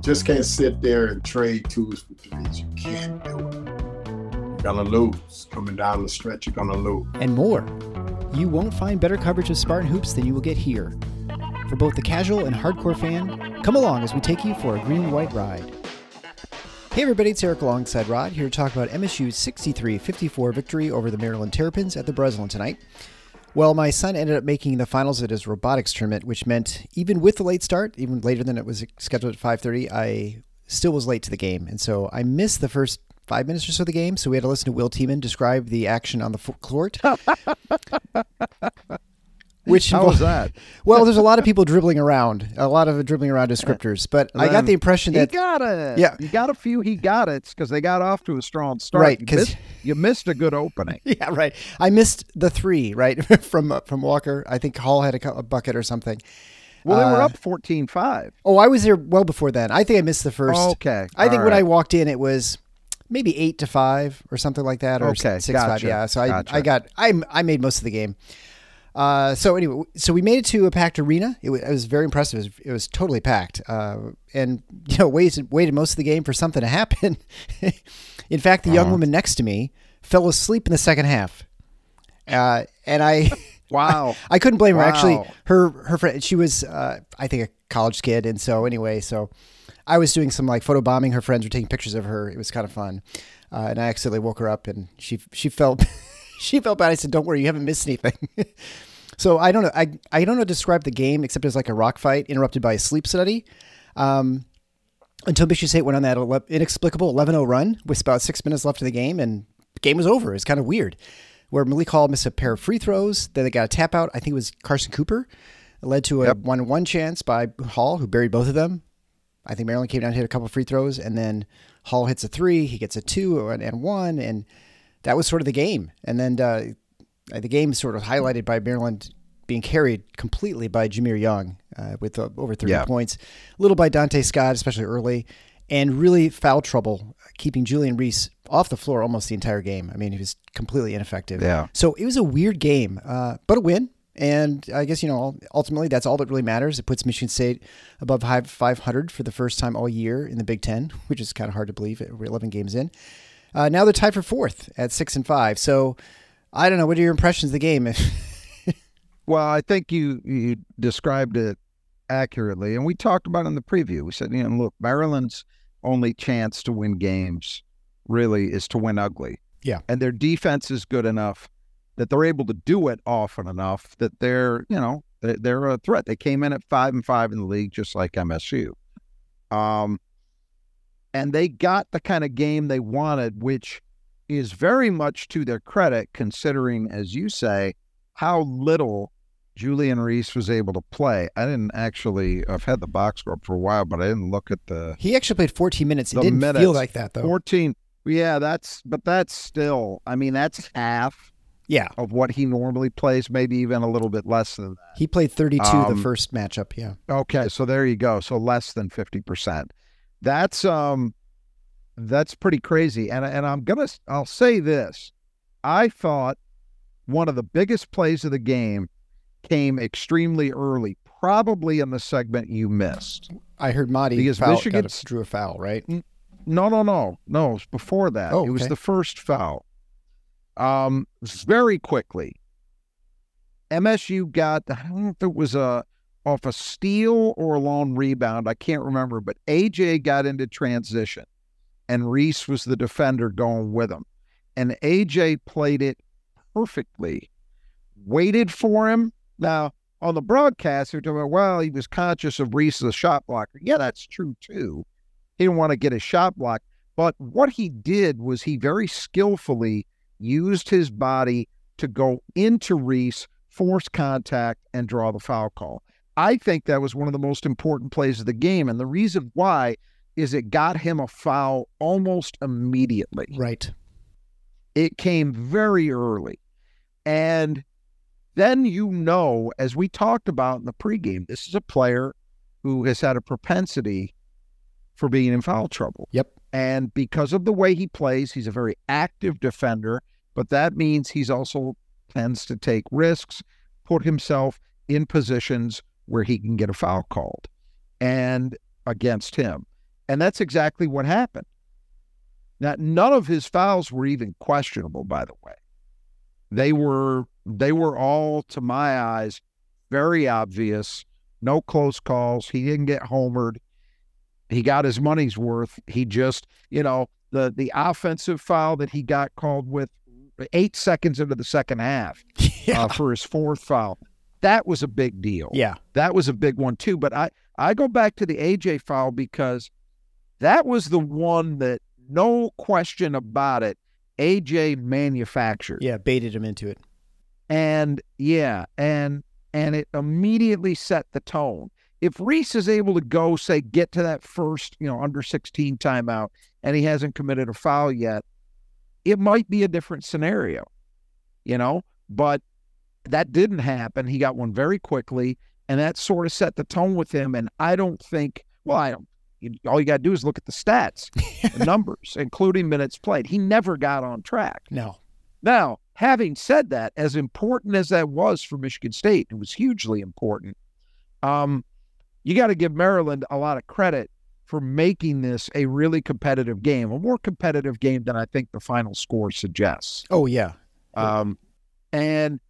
just can't sit there and trade twos for threes. You can't do it. You're gonna lose. Coming down the stretch, you're gonna lose. And more. You won't find better coverage of Spartan hoops than you will get here. For both the casual and hardcore fan, come along as we take you for a green and white ride. Hey everybody, it's Eric alongside Rod here to talk about MSU's 63-54 victory over the Maryland Terrapins at the Breslin tonight. Well, my son ended up making the finals at his robotics tournament, which meant even with the late start, even later than it was scheduled at 5:30, I still was late to the game, and so I missed the first five minutes or so of the game. So we had to listen to Will Tieman describe the action on the court. Which how was that? Well, there's a lot of people dribbling around, a lot of dribbling around descriptors, but I got the impression that he got it. Yeah, you got a few. He got it because they got off to a strong start. Right, because you, you, missed a good opening. Yeah, right. I missed the three right from uh, from Walker. I think Hall had a, a bucket or something. Well, they were uh, up 14-5. Oh, I was there well before then. I think I missed the first. Okay. I think when I walked in, it was maybe eight to five or something like that, or okay, six gotcha. five. Yeah. So I, gotcha. I got I I made most of the game. Uh, so anyway, so we made it to a packed arena. It was, it was very impressive. It was, it was totally packed, uh, and you know waited waited most of the game for something to happen. in fact, the uh-huh. young woman next to me fell asleep in the second half, uh, and I. Wow! I, I couldn't blame wow. her. Actually, her her friend, she was, uh, I think, a college kid, and so anyway, so I was doing some like photo bombing. Her friends were taking pictures of her. It was kind of fun, uh, and I accidentally woke her up, and she she felt she felt bad. I said, "Don't worry, you haven't missed anything." so I don't know. I I don't know how to describe the game except as like a rock fight interrupted by a sleep study. Um, until Michigan State went on that ele- inexplicable 11-0 run with about six minutes left in the game, and the game was over. It's kind of weird. Where Malik Hall missed a pair of free throws, then they got a tap out. I think it was Carson Cooper. It led to a yep. one-one chance by Hall, who buried both of them. I think Maryland came down, to hit a couple free throws, and then Hall hits a three. He gets a two and, and one, and that was sort of the game. And then uh, the game sort of highlighted by Maryland being carried completely by Jahmir Young uh, with uh, over 30 yeah. points, a little by Dante Scott, especially early, and really foul trouble keeping Julian Reese off the floor almost the entire game. I mean, he was completely ineffective. Yeah. So it was a weird game, uh, but a win. And I guess, you know, ultimately that's all that really matters. It puts Michigan State above 500 for the first time all year in the Big Ten, which is kind of hard to believe. We're 11 games in. Uh, now they're tied for fourth at six and five. So I don't know. What are your impressions of the game? well, I think you you described it accurately, and we talked about it in the preview. We said, you know, look, Maryland's only chance to win games really is to win ugly. Yeah, and their defense is good enough that they're able to do it often enough that they're you know they're a threat. They came in at five and five in the league, just like MSU. Um, and they got the kind of game they wanted, which is very much to their credit, considering, as you say, how little Julian Reese was able to play. I didn't actually. I've had the box score for a while, but I didn't look at the. He actually played 14 minutes. It didn't minutes. feel like that though. 14. Yeah, that's. But that's still. I mean, that's half. Yeah. Of what he normally plays, maybe even a little bit less than that. He played 32 um, the first matchup. Yeah. Okay, so there you go. So less than 50 percent. That's um that's pretty crazy. And and I'm gonna I'll say this. I thought one of the biggest plays of the game came extremely early, probably in the segment you missed. I heard Mady because foul, Michigan a, drew a foul, right? No, no, no, no. It was before that. Oh, it was the first foul. Um, very quickly, MSU got I don't know if it was a off a steal or a long rebound. I can't remember, but AJ got into transition and Reese was the defender going with him. And AJ played it perfectly, waited for him. Now, on the broadcast, they're talking about, well, he was conscious of Reese as a shot blocker. Yeah, that's true too. he didn't want to get a shot blocked. But what he did was he very skillfully used his body to go into Reese, force contact, and draw the foul call. I think that was one of the most important plays of the game. And the reason why is it got him a foul almost immediately. Right. It came very early. And then you know, as we talked about in the pregame, this is a player who has had a propensity for being in foul trouble. Yep. And because of the way he plays, he's a very active defender, but that means he's also tends to take risks, put himself in positions where he can get a foul called and against him. And that's exactly what happened. Now, none of his fouls were even questionable, by the way. They were they were all, to my eyes, very obvious. No close calls. He didn't get homered. He got his money's worth. He just, you know, the the offensive foul that he got called with eight seconds into the second half Yeah. uh, for his fourth foul. That was a big deal. yeah. That was a big one too. But I I go back to the AJ foul because that was the one that no question about it, AJ manufactured. Yeah. Baited him into it. And yeah, and and it immediately set the tone. If Reese is able to go, say, get to that first, you know, under 16 timeout and he hasn't committed a foul yet, it might be a different scenario, you know, but that didn't happen. He got one very quickly, and that sort of set the tone with him. And I don't think, well, I don't, you, all you got to do is look at the stats, the numbers, including minutes played. He never got on track. No. Now, having said that, as important as that was for Michigan State, it was hugely important. Um, you got to give Maryland a lot of credit for making this a really competitive game, a more competitive game than I think the final score suggests. Oh yeah. Um, and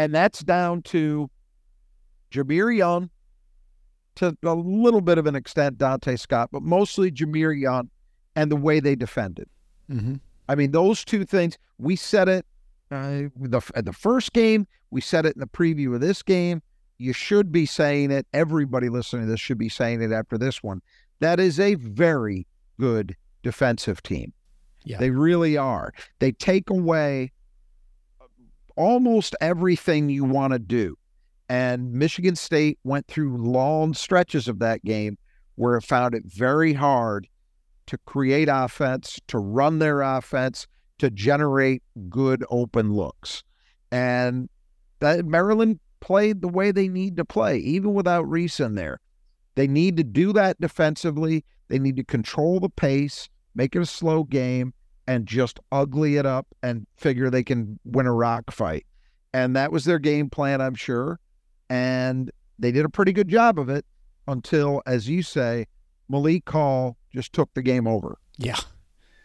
and that's down to Jahmir Young, to a little bit of an extent Dante Scott, but mostly Jahmir Young and the way they defended. Mm-hmm. I mean, those two things. We said it uh, the at the first game. We said it in the preview of this game. You should be saying it. Everybody listening to this should be saying it after this one. That is a very good defensive team. Yeah. They really are. They take away almost everything you want to do. And Michigan State went through long stretches of that game where it found it very hard to create offense, to run their offense, to generate good open looks. And that Maryland played the way they need to play, even without Reese in there. They need to do that defensively. They need to control the pace, make it a slow game, and just ugly it up and figure they can win a rock fight. And that was their game plan, I'm sure. And they did a pretty good job of it until, as you say, Malik Hall just took the game over. Yeah.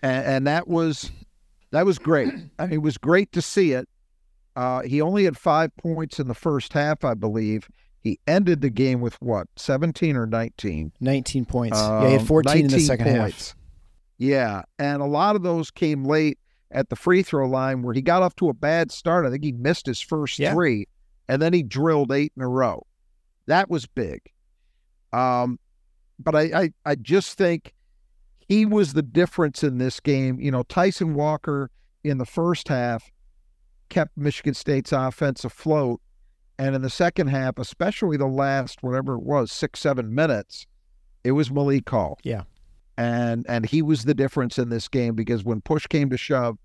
And, and that was that was great. I mean, it was great to see it. Uh, he only had five points in the first half, I believe. He ended the game with what, 17 or 19? 19 points. yeah, he had Um, 14 in the 19 second half. Yeah, and a lot of those came late at the free throw line where he got off to a bad start. I think he missed his first Yeah. three, and then he drilled eight in a row. That was big. Um, but I, I, I just think he was the difference in this game. You know, Tyson Walker in the first half kept Michigan State's offense afloat. And in the second half, especially the last, whatever it was, six, seven minutes, it was Malik Hall. Yeah. And and he was the difference in this game because when push came to shove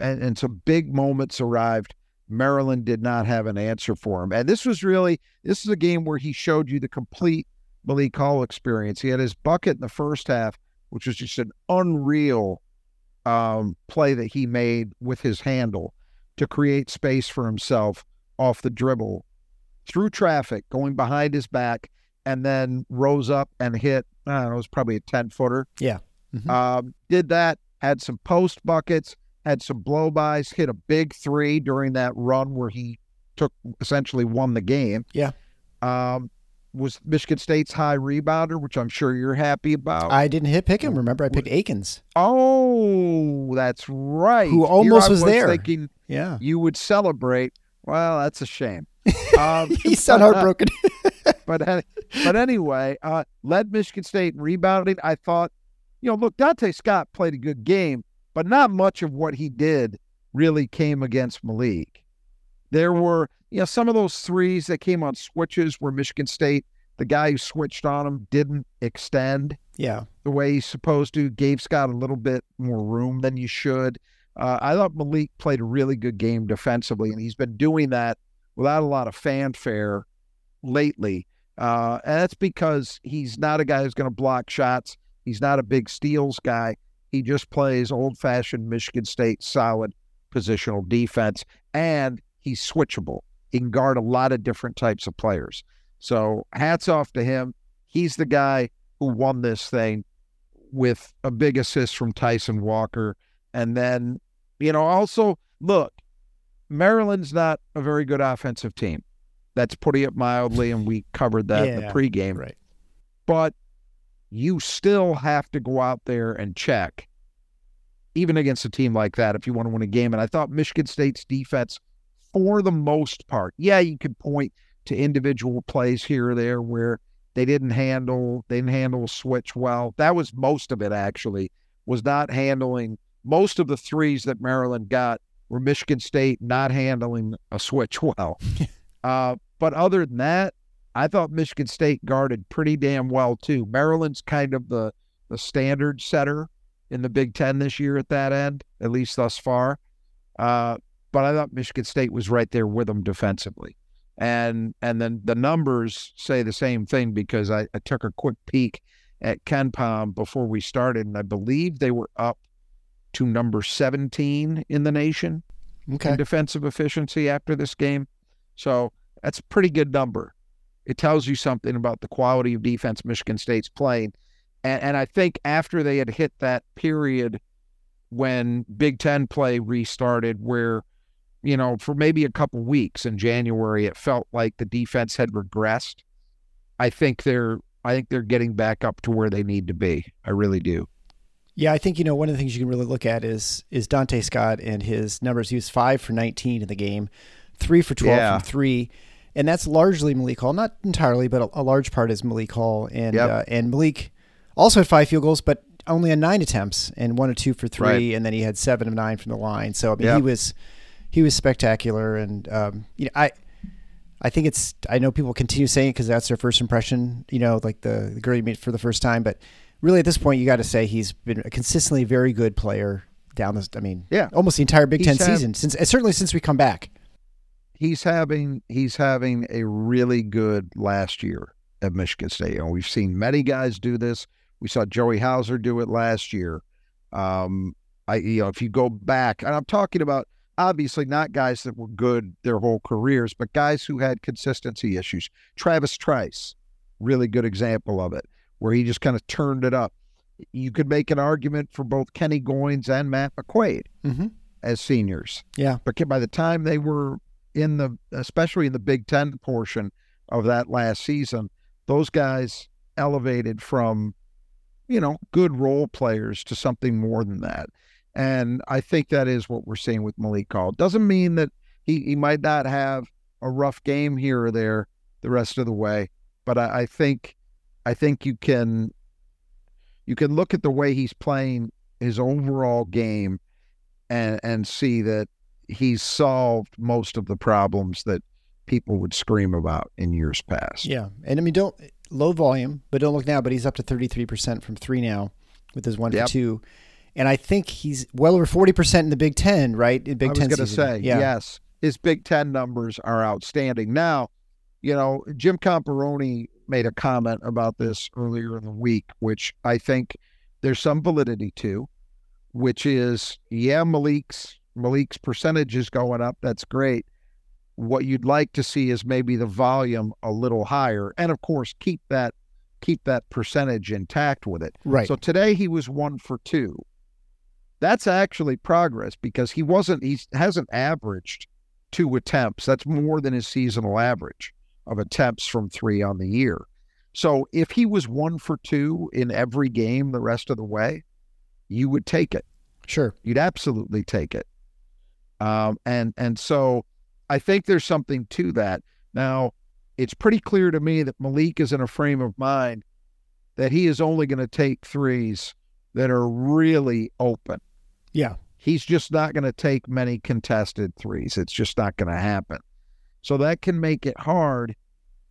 and, and some big moments arrived, Maryland did not have an answer for him. And this was really this is a game where he showed you the complete Malik Hall experience. He had his bucket in the first half, which was just an unreal um, play that he made with his handle to create space for himself off the dribble through traffic, going behind his back, and then rose up and hit. I don't know, it was probably a 10 footer. Yeah. Mhm. Um, did that, had some post buckets, had some blow bys, hit a big three during that run where he took essentially won the game. Yeah. Um, was Michigan State's high rebounder, which I'm sure you're happy about. I didn't hit pick him. Remember, I picked Akins. oh, that's right. Who almost I was there. Thinking Yeah. you would celebrate. Well, that's a shame. Um, he sounded heartbroken. but but anyway, uh, led Michigan State in rebounding. I thought you know, look, Dante Scott played a good game, but not much of what he did really came against Malik. There were, you know, some of those threes that came on switches where Michigan State, the guy who switched on him didn't extend Yeah. the way he's supposed to. Gave Scott a little bit more room than you should. Uh, I thought Malik played a really good game defensively, and he's been doing that without a lot of fanfare lately. Uh, and that's because he's not a guy who's going to block shots. He's not a big steals guy. He just plays old fashioned Michigan State solid positional defense, and he's switchable. He can guard a lot of different types of players. So hats off to him. He's the guy who won this thing with a big assist from Tyson Walker. And then, you know, also look, Maryland's not a very good offensive team. That's putting it mildly, and we covered that in the pregame. Right. But you still have to go out there and check, even against a team like that, if you want to win a game. And I thought Michigan State's defense, for the most part, yeah, you could point to individual plays here or there where they didn't handle they didn't handle a switch well. That was most of it actually, was not handling most of the threes that Maryland got were Michigan State not handling a switch well. uh, but other than that, I thought Michigan State guarded pretty damn well too. Maryland's kind of the the standard setter in the Big Ten this year at that end, at least thus far. Uh, but I thought Michigan State was right there with them defensively, and and then the numbers say the same thing because I, I took a quick peek at KenPom before we started, and I believe they were up to number 17 in the nation Okay. in defensive efficiency after this game. So that's a pretty good number. It tells you something about the quality of defense Michigan State's playing. And, and I think after they had hit that period when Big Ten play restarted, where, you know, for maybe a couple weeks in January, it felt like the defense had regressed. I think they're I think they're getting back up to where they need to be. I really do. Yeah, I think you know one of the things you can really look at is is Dante Scott and his numbers. He was five for nineteen in the game, three for twelve Yeah. from three, and that's largely Malik Hall. Not entirely, but a, a large part is Malik Hall. And Yep. uh, and Malik also had five field goals, but only on nine attempts and one or two for three, Right. and then he had seven of nine from the line. So I mean, Yep. he was he was spectacular, and um, you know I. I think it's. I know people continue saying it because that's their first impression. You know, like the, the girl you meet for the first time. But really, at this point, you got to say he's been a consistently very good player down this. I mean, Yeah. almost the entire Big Ten He's had- season since certainly since we come back. He's having he's having a really good last year at Michigan State. And we've seen many guys do this. We saw Joey Hauser do it last year. Um, I you know if you go back, and I'm talking about obviously not guys that were good their whole careers, but guys who had consistency issues. Travis Trice, really good example of it, where he just kind of turned it up. You could make an argument for both Kenny Goins and Matt McQuaid Mm-hmm. as seniors Yeah, but by the time they were in the especially in the Big Ten portion of that last season, those guys elevated from, you know, good role players to something more than that. And I think that is what we're seeing with Malik Hall. Doesn't mean that he, he might not have a rough game here or there the rest of the way, but I, I think I think you can you can look at the way he's playing his overall game and and see that he's solved most of the problems that people would scream about in years past. yeah, and I mean, don't low volume, but don't look now. But he's up to thirty three percent from three now with his one Yep. for two, and I think he's well over forty percent in the Big Ten. Right, in Big I was Ten going to say, yeah, yes, his Big Ten numbers are outstanding. Now, you know, Jim Comparoni made a comment about this earlier in the week, which I think there's some validity to, which is, yeah, Malik's Malik's percentage is going up. That's great. What you'd like to see is maybe the volume a little higher, and of course, keep that keep that percentage intact with it. right. So today he was one for two. That's actually progress because he wasn't he hasn't averaged two attempts. That's more than his seasonal average of attempts from three on the year. So if he was one for two in every game the rest of the way, you would take it. sure. You'd absolutely take it. Um, and and so I think there's something to that. Now, it's pretty clear to me that Malik is in a frame of mind that he is only going to take threes that are really open. Yeah. He's just not going to take many contested threes. It's just not going to happen. So that can make it hard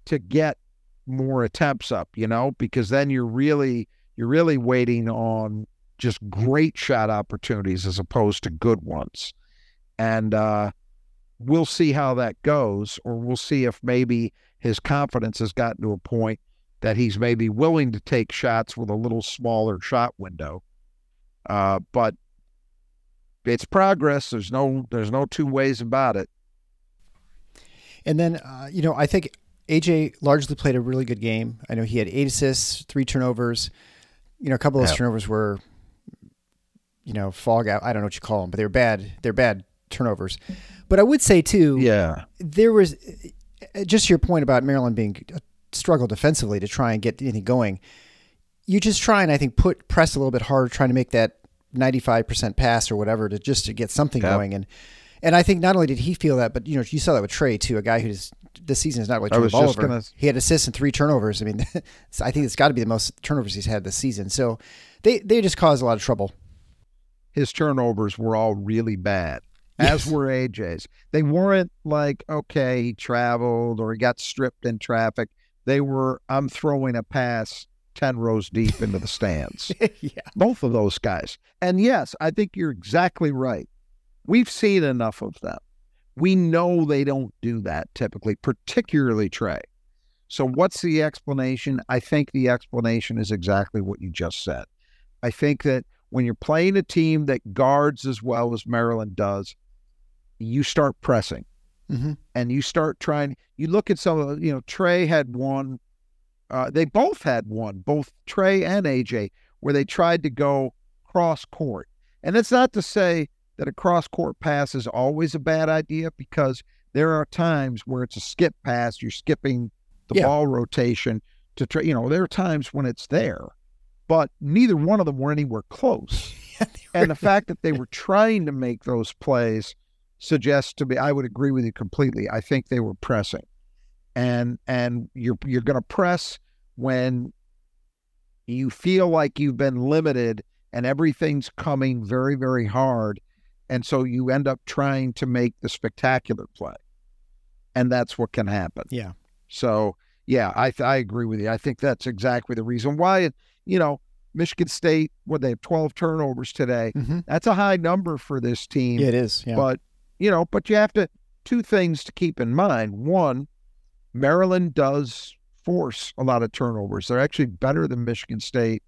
to get more attempts up, you know, because then you're really you're really waiting on just great shot opportunities as opposed to good ones. And uh we'll see how that goes or we'll see if maybe his confidence has gotten to a point that he's maybe willing to take shots with a little smaller shot window. Uh but it's progress. There's no there's no two ways about it. And then, uh, you know, I think AJ largely played a really good game. I know he had eight assists, three turnovers. You know, a couple of those Yeah. turnovers were, you know, fog out. I don't know what you call them, but they were bad. They're bad turnovers. But I would say too, Yeah. there was uh, just your point about Maryland being a struggle defensively to try and get anything going. You just try and I think put press a little bit harder, trying to make that ninety five percent pass or whatever to just to get something Yep. going. And and I think not only did he feel that, but you know you saw that with Trey too, a guy who's this season is not really turned the ball over. gonna- He had assists and three turnovers. I mean, I think it's got to be the most turnovers he's had this season. So they they just caused a lot of trouble. his turnovers were all really bad, as Yes. were AJ's. They weren't like, okay, he traveled or he got stripped in traffic. They were, I'm throwing a pass 10 rows deep into the stands. yeah, Both of those guys. And yes, I think you're exactly right. We've seen enough of them. We know they don't do that typically, particularly Trey. So, what's the explanation? I think the explanation is exactly what you just said. I think that when you're playing a team that guards as well as Maryland does, you start pressing hmm and you start trying. You look at some of you know, Trey had one. Uh, they both had one, both Trey and AJ, where they tried to go cross court. And it's not to say that a cross court pass is always a bad idea because there are times where it's a skip pass. You're skipping the Yeah. ball rotation to try. You know, there are times when it's there, but neither one of them were anywhere close. and the fact that they were trying to make those plays suggests to me I would agree with you completely. I think they were pressing. And and you're you're going to press when you feel like you've been limited and everything's coming very very hard and so you end up trying to make the spectacular play. And that's what can happen. yeah, So yeah, I th- I agree with you. I think that's exactly the reason why it, you know, Michigan State, what they have 12 turnovers today. hmm That's a high number for this team. yeah, it is. Yeah, But, you know, but you have to, two things to keep in mind. One, Maryland does force a lot of turnovers. They're actually better than Michigan State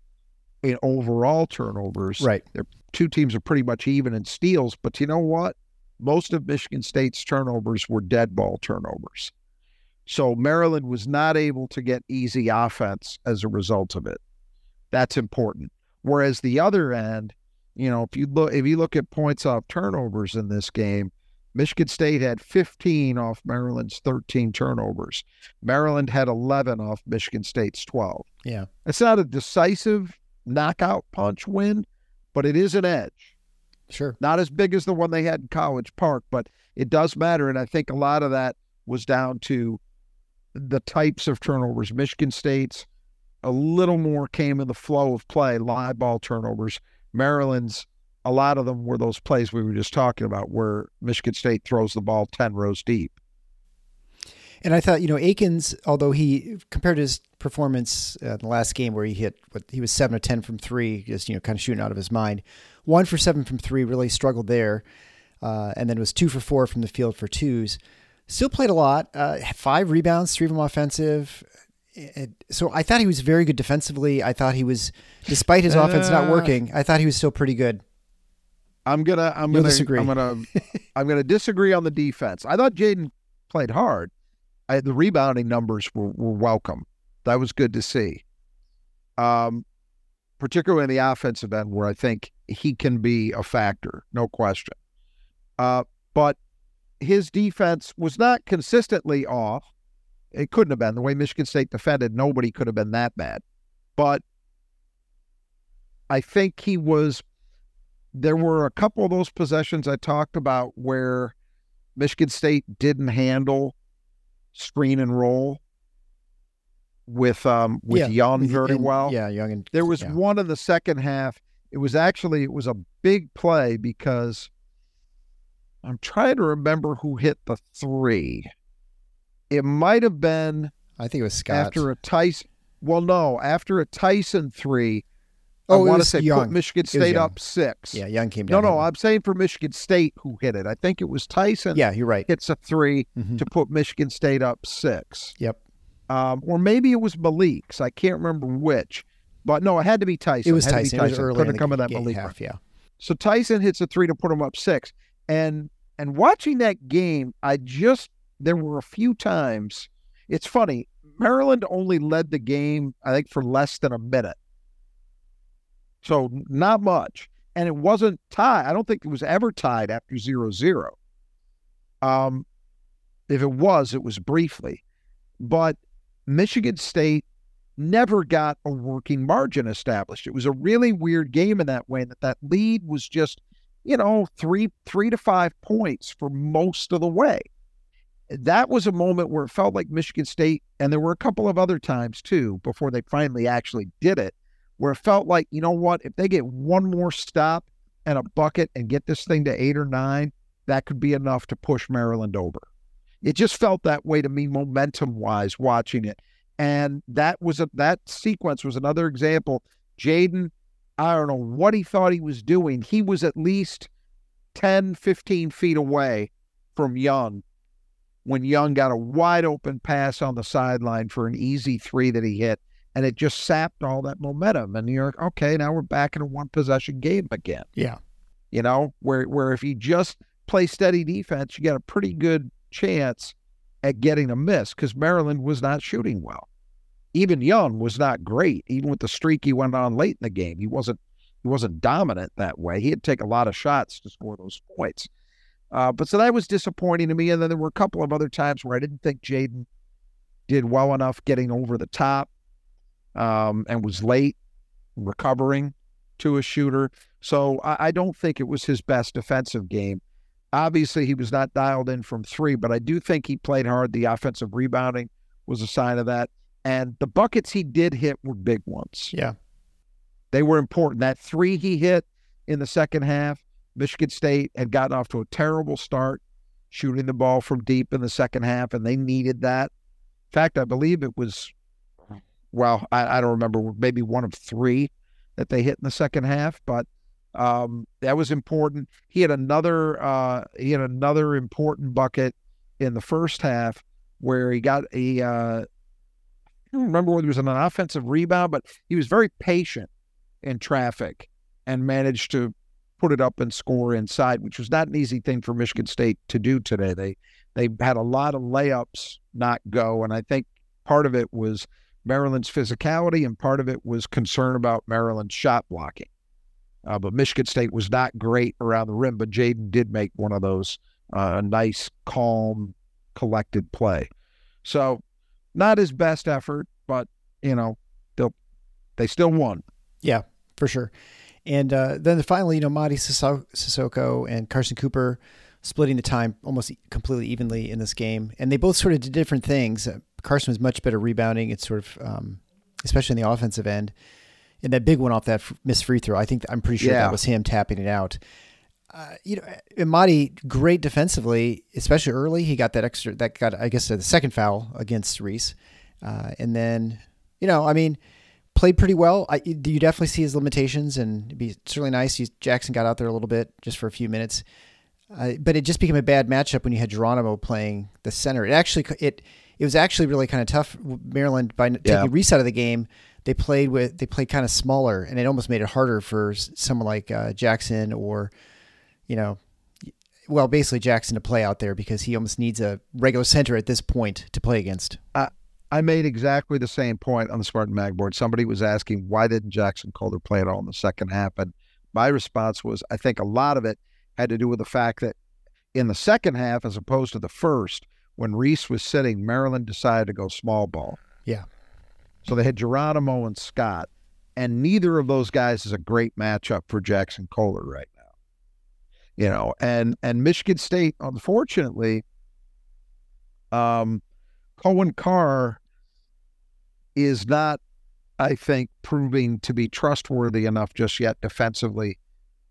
in overall turnovers. right. Their Two teams are pretty much even in steals, but you know what? Most of Michigan State's turnovers were dead ball turnovers. So Maryland was not able to get easy offense as a result of it. That's important. Whereas the other end, you know, if you look if you look at points off turnovers in this game, Michigan State had 15 off Maryland's 13 turnovers. Maryland had 11 off Michigan State's 12. Yeah, It's not a decisive knockout punch win, but it is an edge. sure. Not as big as the one they had in College Park, but it does matter. And I think a lot of that was down to the types of turnovers. Michigan State's a little more came in the flow of play, live ball turnovers. Maryland's, a lot of them were those plays we were just talking about where Michigan State throws the ball 10 rows deep. And I thought, you know, Akins, although he compared his performance uh, in the last game where he hit what he was seven or ten from three, just you know, kind of shooting out of his mind. One for seven from three, really struggled there, uh, and then was two for four from the field for twos. Still played a lot. Uh, five rebounds, three of them offensive. It- so I thought he was very good defensively. I thought he was, despite his offense not working, I thought he was still pretty good. I'm gonna I'm You'll gonna disagree. I'm gonna I'm gonna disagree on the defense. I thought Jaden played hard. I, the rebounding numbers were, were welcome. That was good to see. Um, particularly in the offensive end, where I think he can be a factor, no question. Uh, but his defense was not consistently off. It couldn't have been the way Michigan State defended. Nobody could have been that bad, but I think he was there were a couple of those possessions I talked about where Michigan State didn't handle screen and roll with um with Yeah, Young very and- well. Yeah, Young and There was yeah. one in the second half. It was actually it was a big play because I'm trying to remember who hit the three. It might have been I think it was Scott. after a Tyson. Well, no, after a Tyson three. Oh, I want to say Young. put Michigan State up six. yeah, Young came No, down. no, him. I'm saying for Michigan State who hit it. I think it was Tyson. yeah, you're right. hits a three Mhm. to put Michigan State up six. Yep. Um, or maybe it was Malik's. I can't remember which. But no, it had to be Tyson. It was be Tyson. It was early Couldn't come in that Malik. half. Yeah. So Tyson hits a three to put him up six. And and watching that game, I just there were a few times. It's funny. Maryland only led the game, I think, for less than a minute. So not much. And it wasn't tied. I don't think it was ever tied after zero zero. Um, if it was, it was briefly. But Michigan State never got a working margin established. It was a really weird game in that way that that lead was just, you know, three three to five points for most of the way. That was a moment where it felt like Michigan State, and there were a couple of other times too before they finally actually did it, where it felt like, you know what, if they get one more stop and a bucket and get this thing to eight or nine, that could be enough to push Maryland over. It just felt that way to me, momentum wise, watching it. And that was a that sequence was another example. Jaden, I don't know what he thought he was doing. He was at least 10, 15 feet away from Young when Young got a wide open pass on the sideline for an easy three that he hit. And it just sapped all that momentum. And you're like, okay, now we're back in a one possession game again. Yeah. You know, where where if you just play steady defense, you got a pretty good chance at getting a miss because Maryland was not shooting well. Even Young was not great, even with the streak he went on late in the game. He wasn't he wasn't dominant that way. He had to take a lot of shots to score those points. Uh, but so that was disappointing to me. And then there were a couple of other times where I didn't think Jaden did well enough getting over the top um, and was late recovering to a shooter. So I, I don't think it was his best defensive game. Obviously, he was not dialed in from three, but I do think he played hard. The offensive rebounding was a sign of that. And the buckets he did hit were big ones. Yeah. They were important. That three he hit in the second half, Michigan State had gotten off to a terrible start shooting the ball from deep in the second half, and they needed that. In fact, I believe it was, well, I, I don't remember, maybe one of three that they hit in the second half, but um, that was important. He had another, uh, he had another important bucket in the first half where he got a, uh, I don't remember whether it was an offensive rebound, but he was very patient in traffic and managed to put it up and score inside, which was not an easy thing for Michigan State to do today. They they had a lot of layups not go, and I think part of it was Maryland's physicality, and part of it was concern about Maryland's shot blocking. Uh, but Michigan State was not great around the rim, but Jaden did make one of those uh, nice, calm, collected play. So not his best effort, but you know, they'll they still won. Yeah, for sure. And uh, then finally, you know, Mady Sissoko and Carson Cooper splitting the time almost completely evenly in this game. And they both sort of did different things. Carson was much better rebounding. It's sort of, um, especially in the offensive end. And that big one off that missed free throw, I think I'm pretty sure Yeah. that was him tapping it out. Uh, you know, Amadi great defensively, especially early. He got that extra, that got, I guess, the second foul against Reese. Uh, and then, you know, I mean, played pretty well. I, you definitely see his limitations, and it'd be certainly nice. He's, Jackson got out there a little bit just for a few minutes, uh, but it just became a bad matchup when you had Geronimo playing the center. It actually it it was actually really kind of tough. Maryland by Yeah. taking Reese out of the game, they played with they played kind of smaller, and it almost made it harder for someone like uh, Jackson or you know. Well, basically Jackson to play out there because he almost needs a regular center at this point to play against. I made exactly the same point on the Spartan Mag board. Somebody was asking why didn't Jackson Kohler play at all in the second half, and my response was I think a lot of it had to do with the fact that in the second half, as opposed to the first, when Reese was sitting, Maryland decided to go small ball. Yeah. So they had Geronimo and Scott, and neither of those guys is a great matchup for Jackson Kohler right now. You know, and and Michigan State, unfortunately, um, Coen Carr is not I think, proving to be trustworthy enough just yet defensively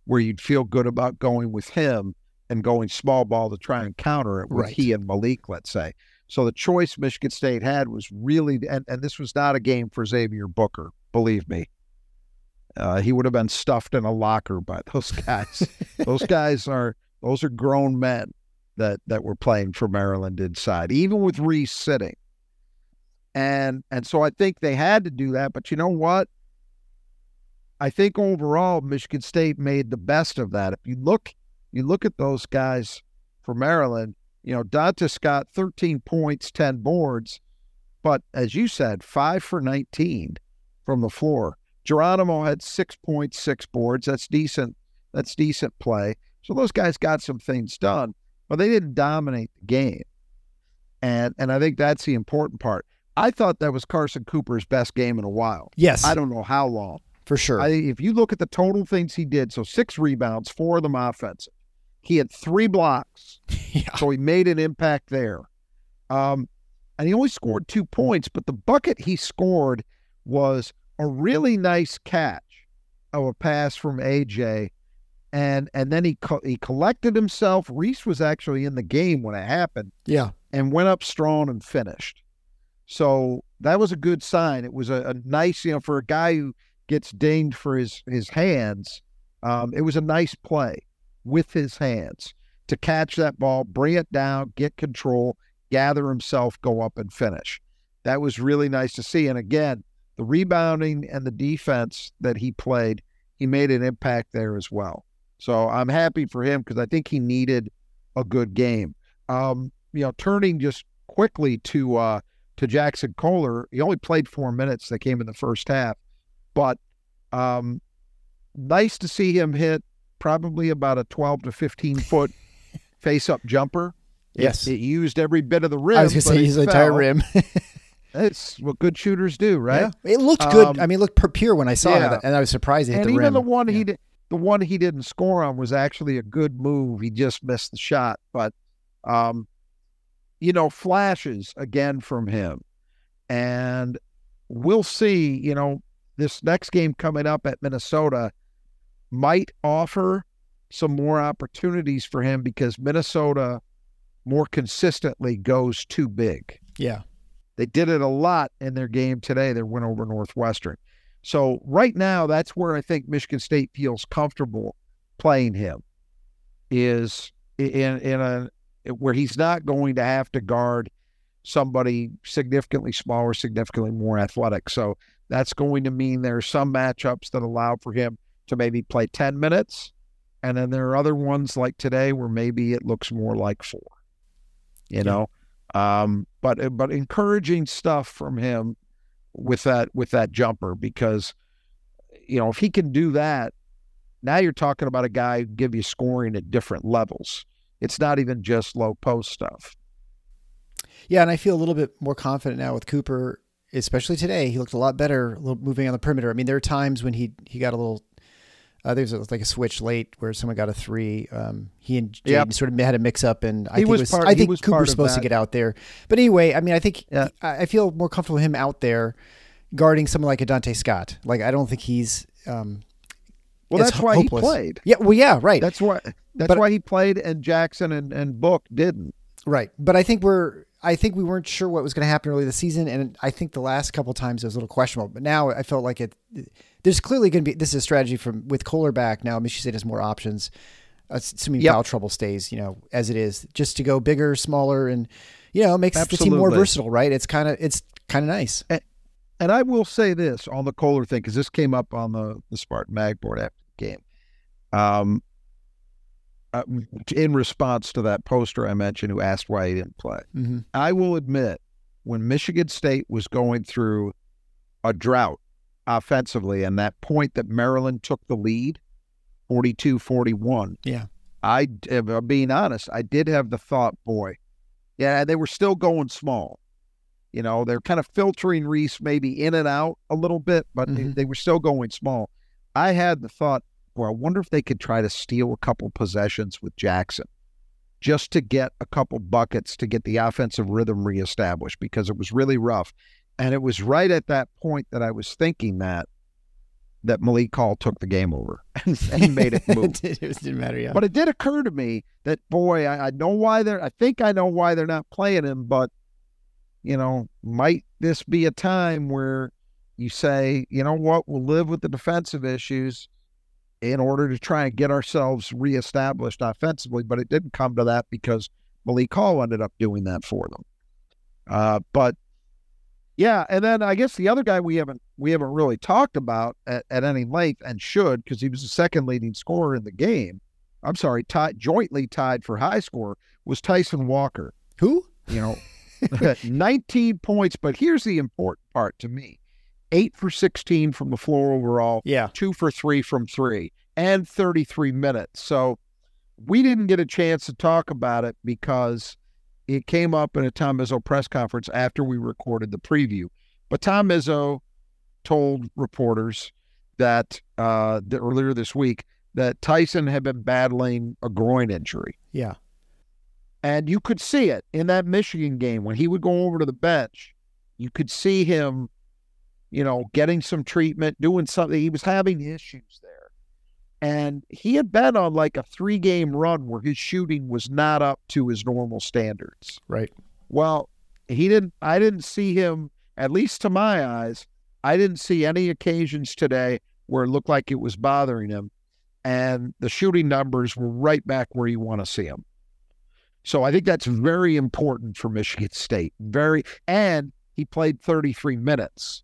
where you'd feel good about going with him and going small ball to try and counter it with Right. he and Malik, let's say. So the choice Michigan State had was really, and, and this was not a game for Xavier Booker, believe me. Uh, he would have been stuffed in a locker by those guys. those guys are those are grown men that that were playing for Maryland inside, even with Reese sitting. And and so I think they had to do that. But you know what? I think overall Michigan State made the best of that. If you look, you look at those guys for Maryland. You know, Dante Scott, 13 points, 10 boards, but as you said, five for 19 from the floor. Geronimo had 6.6 boards. That's decent. That's decent play. So those guys got some things done, but they didn't dominate the game. And and I think that's the important part. I thought that was Carson Cooper's best game in a while. Yes, I don't know how long. for sure. I, if you look at the total things he did, so six rebounds, four of them offensive. He had three blocks, yeah. so he made an impact there. Um, and he only scored two points, but the bucket he scored was a really nice catch of a pass from AJ, and and then he co- he collected himself. Reese was actually in the game when it happened Yeah. and went up strong and finished. So that was a good sign. It was a, a nice, you know, for a guy who gets dinged for his his hands. Um, it was a nice play with his hands to catch that ball, bring it down, get control, gather himself, go up and finish. That was really nice to see. And again, the rebounding and the defense that he played, he made an impact there as well. So I'm happy for him because I think he needed a good game. Um, you know, turning just quickly to uh, to Jackson Kohler, he only played four minutes. That came in the first half, but um, nice to see him hit probably about a 12 to 15 foot face up jumper. Yes. It used every bit of the rim. I was going to say it the entire rim. It's what good shooters do, right? Yeah. It looked good. Um, I mean, it looked pure when I saw yeah. it, and I was surprised it hit and the even rim. the one Yeah. he did, the one he didn't score on was actually a good move. He just missed the shot, but um, you know, flashes again from him, and we'll see. You know, this next game coming up at Minnesota might offer some more opportunities for him because Minnesota more consistently goes too big. Yeah. They did it a lot in their game today. They went over Northwestern. So right now, that's where I think Michigan State feels comfortable playing him. Is in in a where he's not going to have to guard somebody significantly smaller, significantly more athletic. So that's going to mean there are some matchups that allow for him to maybe play ten minutes, and then there are other ones like today where maybe it looks more like four. You Yeah. know, um, but but encouraging stuff from him with that with that jumper because you know if he can do that, now you're talking about a guy who give you scoring at different levels. It's not even just low post stuff. Yeah, and I feel a little bit more confident now with Cooper, especially today. He looked a lot better moving on the perimeter. I mean, there were times when he he got a little. Uh, there was like a switch late where someone got a three. Um, he and Jaden Yep. sort of had a mix up, and I He think was was, part- I think was Cooper's supposed to get out there. But anyway, I mean, I think Yeah. I, I feel more comfortable with him out there guarding someone like a Dante Scott. Like I don't think he's. Um, Well, that's why hopeless. he played. yeah, well, yeah, right. That's why that's But- why he played, and Jackson and, and Book didn't. Right. But I think we're I think we weren't sure what was going to happen early this season and I think the last couple times it was a little questionable. But now I felt like it there's clearly going to be this is a strategy from with Kohler back now Michigan State has more options assuming Yep. foul trouble stays, you know, as it is, just to go bigger, smaller and you know, makes the team more versatile, right? It's kind of it's kind of nice. And I will say this on the Kohler thing because this came up on the the Spartan Mag board after the game. Um, uh, in response to that poster I mentioned, who asked why he didn't play. hmm I will admit, when Michigan State was going through a drought offensively, and that point that Maryland took the lead, 42 41, Yeah. I, if I'm being honest, I did have the thought, boy, yeah, they were still going small. You know, they're kind of filtering Reese maybe in and out a little bit, but they, Mhm. they were still going small. I had the thought, boy, I wonder if they could try to steal a couple possessions with Jackson just to get a couple buckets to get the offensive rhythm reestablished because it was really rough. And it was right at that point that I was thinking that that Malik Hall took the game over and, and made it move. it didn't matter. Yeah. But it did occur to me that boy, I, I know why they're. I think I know why they're not playing him. But you know, might this be a time where you say, you know what, we'll live with the defensive issues in order to try and get ourselves reestablished offensively. But it didn't come to that because Malik Hall ended up doing that for them. Uh, but yeah, and then I guess the other guy we haven't we haven't really talked about at, at any length and should because he was the second leading scorer in the game. I'm sorry, tied jointly tied for high score was Tyson Walker. Who? You know, 19 points. But here's the important part to me: eight for 16 from the floor overall, Yeah. two for three from three, and 33 minutes. So we didn't get a chance to talk about it because it came up in a Tom Izzo press conference after we recorded the preview. But Tom Izzo told reporters that, uh, that earlier this week that Tyson had been battling a groin injury. Yeah. And you could see it in that Michigan game when he would go over to the bench. You could see him, you know, getting some treatment, doing something. He was having issues. And he had been on like a three game run where his shooting was not up to his normal standards. Right. Well, he didn't, I didn't see him, at least to my eyes, I didn't see any occasions today where it looked like it was bothering him. And the shooting numbers were right back where you want to see them. So I think that's very important for Michigan State. Very, and he played 33 minutes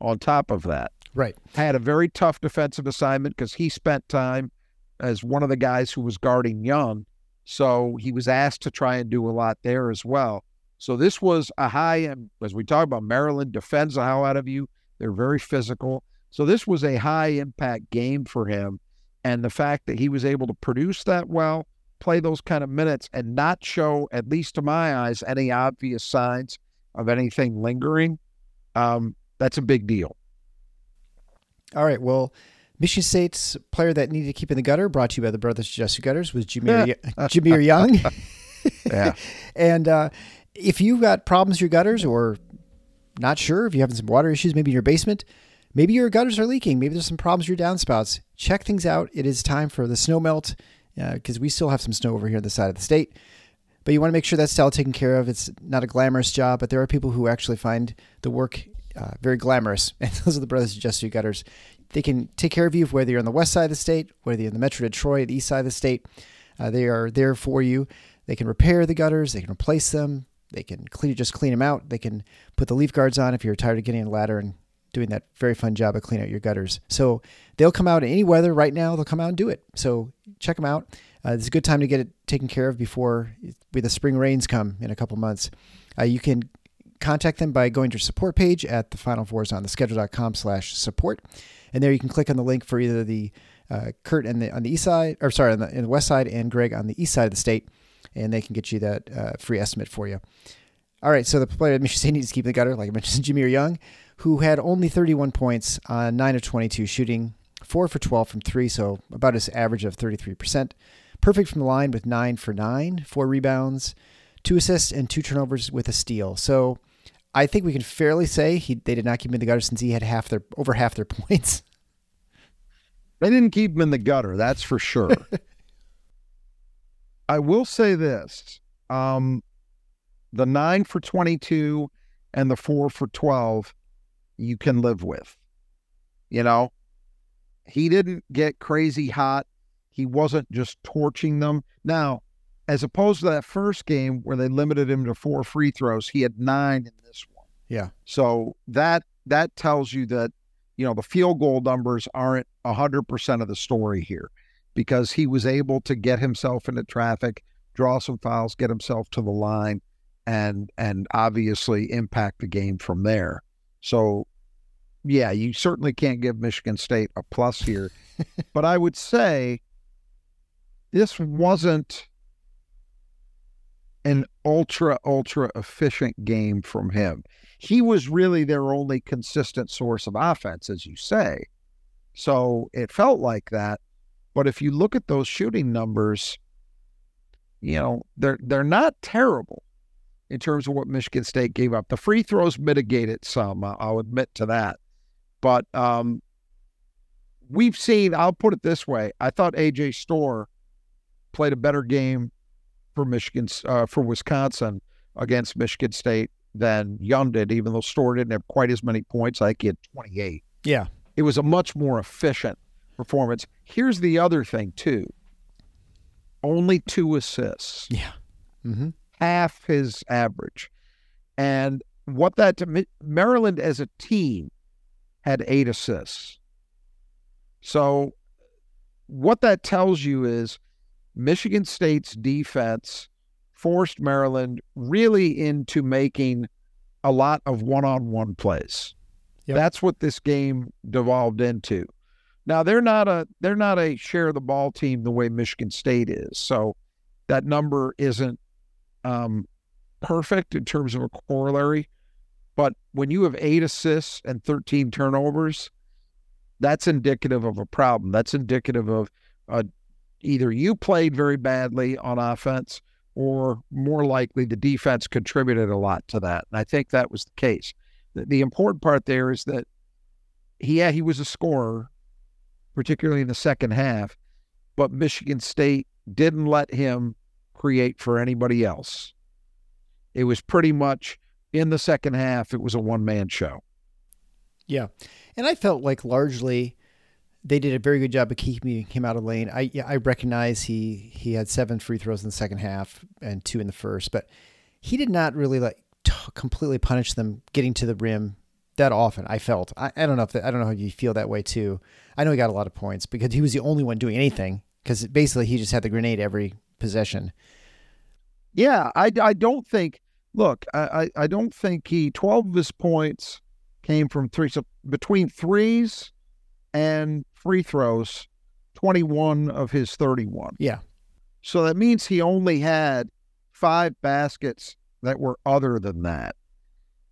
on top of that. Right. Had a very tough defensive assignment because he spent time as one of the guys who was guarding Young. So he was asked to try and do a lot there as well. So this was a high end, as we talk about, Maryland defends the hell out of you. They're very physical. So this was a high impact game for him. And the fact that he was able to produce that well, play those kind of minutes, and not show, at least to my eyes, any obvious signs of anything lingering, um, that's a big deal. All right. Well, Michigan State's player that needed to keep in the gutter, brought to you by the brothers Just Do Gutters, was Jahmir, Jahmir Young. Yeah. and uh, if you've got problems with your gutters or not sure if you're having some water issues, maybe in your basement, maybe your gutters are leaking, maybe there's some problems with your downspouts, check things out. It is time for the snow melt because we still have some snow over here on the side of the state. But you want to make sure that's all taken care of. It's not a glamorous job, but there are people who actually find the work uh, very glamorous. And those are the brothers who just do gutters. They can take care of you whether you're on the west side of the state, whether you're in the Metro Detroit, the east side of the state. Uh, they are there for you. They can repair the gutters. They can replace them. They can clean, just clean them out. They can put the leaf guards on if you're tired of getting a ladder and doing that very fun job of cleaning out your gutters. So they'll come out in any weather right now. They'll come out and do it. So check them out. Uh, it's a good time to get it taken care of before the spring rains come in a couple months. Uh, you can contact them by going to support page at the final fours on the schedule.com slash support. And there you can click on the link for either the uh, Kurt and the on the east side, or sorry, on the, the west side, and Greg on the east side of the state, and they can get you that uh, free estimate for you. All right, so the player that Michigan State needs to keep the gutter, like I mentioned, Jahmir Young, who had only 31 points on 9 of 22 shooting, 4 for 12 from 3, so about his average of 33%. Perfect from the line with 9 for 9, 4 rebounds, 2 assists, and 2 turnovers with a steal. So I think we can fairly say he they did not keep him in the gutter since he had half their over half their points. They didn't keep him in the gutter, that's for sure. I will say this. Um, the nine for 22 and the four for 12, you can live with. You know, he didn't get crazy hot. He wasn't just torching them. Now, as opposed to that first game where they limited him to four free throws, he had nine in this one. Yeah. So that that tells you that you know the field goal numbers aren't hundred percent of the story here, because he was able to get himself into traffic, draw some fouls, get himself to the line, and and obviously impact the game from there. So, yeah, you certainly can't give Michigan State a plus here, but I would say this wasn't an ultra ultra efficient game from him. He was really their only consistent source of offense, as you say. So it felt like that. But if you look at those shooting numbers, you know, they're they're not terrible. in terms of what Michigan State gave up. The free throws mitigated some, I'll admit to that. But um, we've seen, I'll put it this way I thought AJ Storr played a better game for Michigan, uh, for Wisconsin against Michigan State than Young did, even though Storr didn't have quite as many points. I think he had 28 Yeah. it was a much more efficient performance. Here's the other thing too. Only two assists, Yeah. Mm-hmm. half his average. And what that Maryland as a team had eight assists. So what that tells you is Michigan State's defense forced Maryland really into making a lot of one-on-one plays. Yep. That's what this game devolved into. Now they're not a they're not a share the ball team the way Michigan State is. So that number isn't um, perfect in terms of a corollary. But when you have eight assists and 13 turnovers, that's indicative of a problem. That's indicative of uh, either you played very badly on offense or more likely the defense contributed a lot to that. And I think that was the case. The, the important part there is that he, yeah, he was a scorer, particularly in the second half, but Michigan State didn't let him create for anybody else. It was pretty much in the second half, it was a one man show. Yeah. And I felt like largely they did a very good job of keeping him out of lane. I yeah, I recognize he he had seven free throws in the second half and two in the first, but he did not really like t- completely punish them getting to the rim that often. I felt. I, I don't know if I don't know how you feel that way too. I know he got a lot of points because he was the only one doing anything because basically he just had the grenade every possession. Yeah, I, I don't think. Look, I, I I don't think he twelve of his points came from three. So between threes and free throws, twenty one of his thirty one. Yeah. So that means he only had five baskets that were other than that.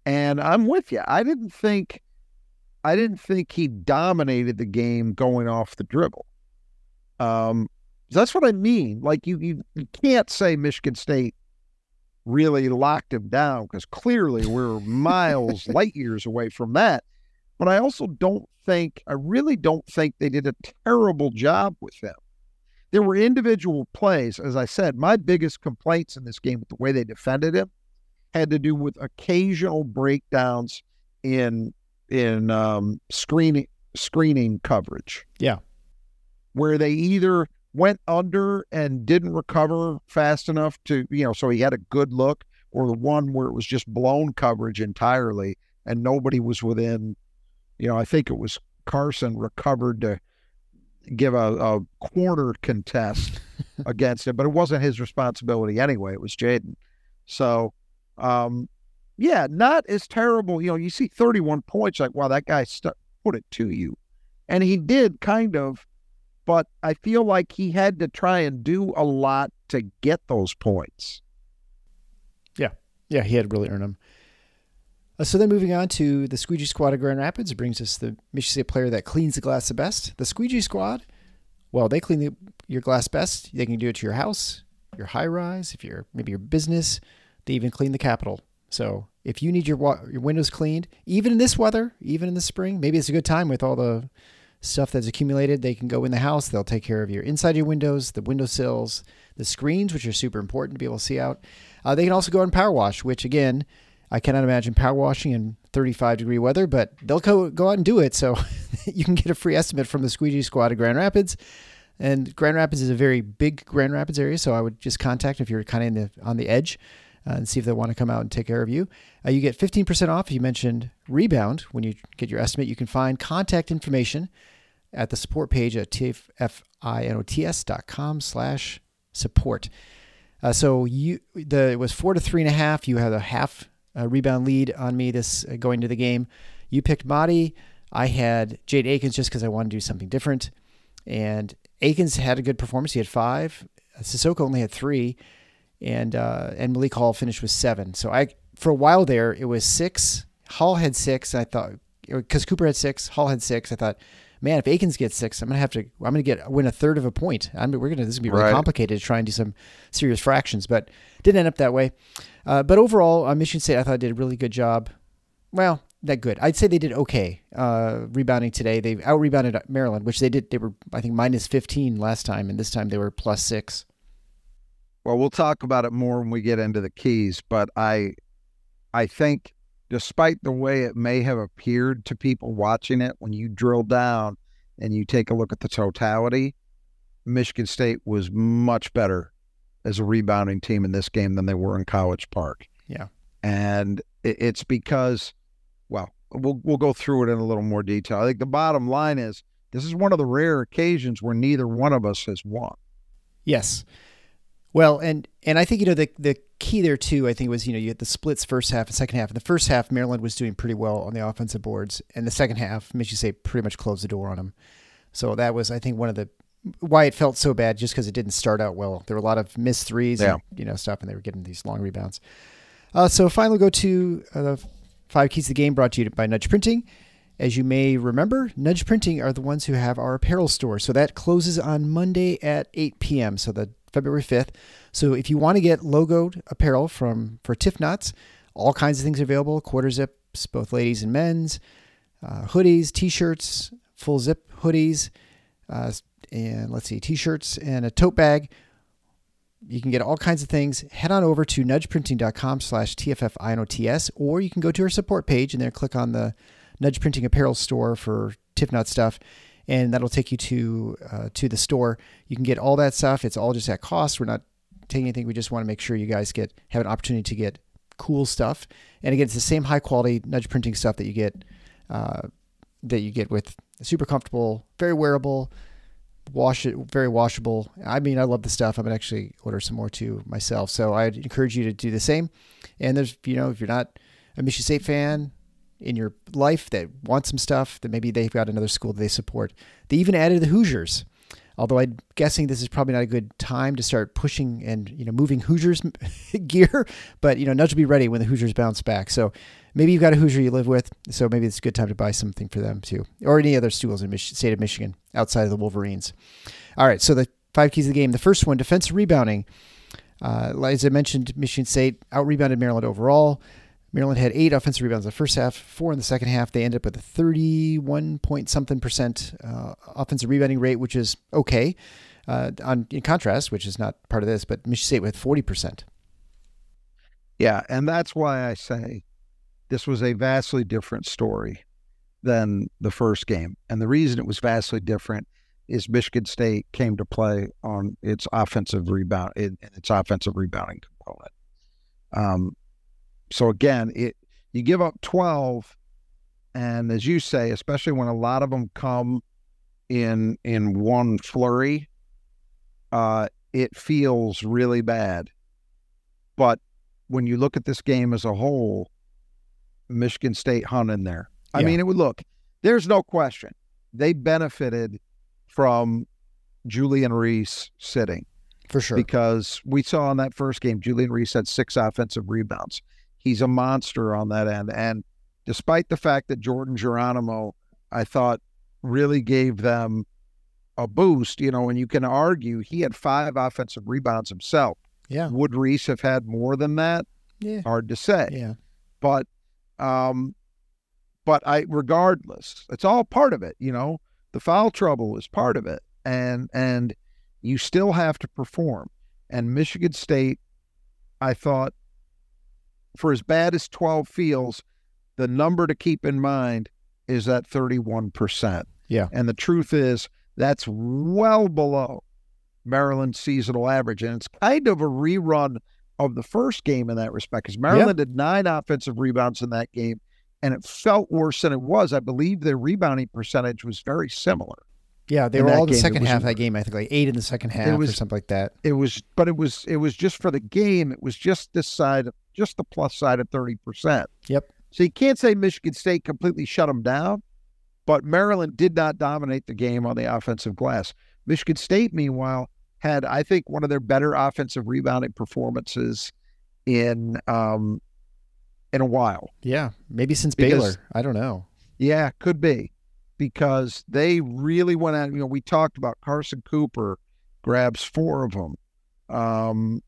And I'm with you. I didn't think I didn't think he dominated the game going off the dribble. Um that's what I mean. Like you you, you can't say Michigan State really locked him down because clearly we're miles light years away from that. But I also don't think I really don't think they did a terrible job with them. There were individual plays, as I said. My biggest complaints in this game with the way they defended him had to do with occasional breakdowns in in um, screening screening coverage. Yeah. where they either went under and didn't recover fast enough to you know, so he had a good look, or the one where it was just blown coverage entirely and nobody was within. You know, I think it was Carson recovered to give a, a corner contest against it, but it wasn't his responsibility anyway. It was Jaden. So, um, yeah, not as terrible. You know, you see 31 points, like, wow, that guy stu- put it to you. And he did kind of, but I feel like he had to try and do a lot to get those points. Yeah, Yeah. he had really earned them. Uh, so then moving on to the Squeegee Squad of Grand Rapids it brings us the Michigan State player that cleans the glass the best. The Squeegee Squad, well, they clean the, your glass best. They can do it to your house, your high rise, if you're maybe your business. They even clean the Capitol. So if you need your wa- your windows cleaned, even in this weather, even in the spring, maybe it's a good time with all the stuff that's accumulated. They can go in the house. They'll take care of your inside your windows, the windowsills, the screens, which are super important to be able to see out. Uh, they can also go and power wash, which again, I cannot imagine power washing in 35 degree weather, but they'll go, go out and do it. So you can get a free estimate from the Squeegee Squad of Grand Rapids. And Grand Rapids is a very big Grand Rapids area, so I would just contact if you're kind of in the, on the edge uh, and see if they want to come out and take care of you. Uh, you get 15% off if you mentioned Rebound when you get your estimate. You can find contact information at the support page at tfinots.com slash support. Uh, so you the it was four to three and a half. You had a half uh, rebound lead on me this uh, going to the game. You picked Mady. I had Jade Akins just because I wanted to do something different. And Akins had a good performance. He had five. Sissoko only had three, and uh, and Malik Hall finished with seven. So I for a while there it was six. Hall had six. I thought because Cooper had six, Hall had six. I thought man, if Akins gets six, I'm gonna have to. I'm gonna get win a third of a point. I mean, we're gonna. This is gonna be really Right. complicated to try and do some serious fractions, but didn't end up that way. Uh, but overall, uh, Michigan State, I thought did a really good job. Well, that good. I'd say they did okay uh, rebounding today. They out rebounded Maryland, which they did. They were I think minus 15 last time, and this time they were plus six. Well, we'll talk about it more when we get into the keys, but I I think despite the way it may have appeared to people watching it when you drill down and you take a look at the totality, Michigan State was much better as a rebounding team in this game than they were in College Park. Yeah. And it's because well, we'll we'll go through it in a little more detail. I think the bottom line is this is one of the rare occasions where neither one of us has won. Yes. Well, and and I think you know the the key there too. I think was you know you had the splits first half and second half. In the first half, Maryland was doing pretty well on the offensive boards, and the second half, Michigan State pretty much closed the door on them. So that was I think one of the why it felt so bad just because it didn't start out well. There were a lot of missed threes, and, you know stuff, and they were getting these long rebounds. Uh, so finally, go to uh, the five keys of the game brought to you by Nudge Printing. As you may remember, Nudge Printing are the ones who have our apparel store. So that closes on Monday at 8 p.m. So the February 5th. So if you want to get logoed apparel from for Tiff Knots, all kinds of things are available. Quarter zips, both ladies and men's, uh, hoodies, t-shirts, full zip hoodies, uh, and let's see, t-shirts and a tote bag. You can get all kinds of things. Head on over to nudgeprinting.com slash TFFINOTS, or you can go to our support page and there click on the Nudge Printing Apparel store for Tiff Tifnut stuff, and that'll take you to uh, to the store. You can get all that stuff. It's all just at cost. We're not taking anything. We just want to make sure you guys get have an opportunity to get cool stuff. And again, it's the same high quality Nudge Printing stuff that you get uh, that you get with super comfortable, very wearable, wash it, very washable. I mean, I love the stuff. I'm gonna actually order some more too myself. So I'd encourage you to do the same. And there's, you know, if you're not a Michigan State fan in your life that want some stuff, that maybe they've got another school that they support. They even added the Hoosiers. Although I'm guessing this is probably not a good time to start pushing and you know moving Hoosiers gear, but you know Nudge will be ready when the Hoosiers bounce back. So maybe you've got a Hoosier you live with, so maybe it's a good time to buy something for them too, or any other schools in Mich- state of Michigan outside of the Wolverines. All right, so the five keys of the game. The first one, defensive rebounding. Uh, as I mentioned, Michigan State out rebounded Maryland overall. Maryland had eight offensive rebounds in the first half, four in the second half. They ended up with a 31 point something percent uh, offensive rebounding rate, which is okay. Uh, on in contrast, which is not part of this, but Michigan State with 40 percent. Yeah, and that's why I say this was a vastly different story than the first game. And the reason it was vastly different is Michigan State came to play on its offensive rebound, in its offensive rebounding component. Um, so again, it you give up twelve, and as you say, especially when a lot of them come in in one flurry, uh, it feels really bad. But when you look at this game as a whole, Michigan State hung in there. I Yeah. mean, it would look. There's no question they benefited from Julian Reese sitting For sure. because we saw in that first game, Julian Reese had six offensive rebounds. He's a monster on that end. And despite the fact that Jordan Geronimo, I thought, really gave them a boost, you know, and you can argue he had five offensive rebounds himself. yeah. Would Reese have had more than that? Yeah. Hard to say. Yeah. But um but I regardless, it's all part of it, you know. The foul trouble is part of it. And and you still have to perform. And Michigan State, I thought, for as bad as 12 feels, the number to keep in mind is that 31%. Yeah. And the truth is, that's well below Maryland's seasonal average. And it's kind of a rerun of the first game in that respect, because Maryland had nine offensive rebounds in that game, and it felt worse than it was. I believe their rebounding percentage was very similar. Yeah. They were all in the game, second half of that game. I think like eight in the second half or was- something like that. It was, but it was, it was just for the game. It was just this side, just the plus side of thirty percent. Yep. So you can't say Michigan State completely shut them down, but Maryland did not dominate the game on the offensive glass. Michigan State, meanwhile, had I think one of their better offensive rebounding performances in um in a while. Yeah. Maybe since Because- Baylor. I don't know. Yeah, could be. because they really went out. You know, we talked about Carson Cooper grabs four of them. Um,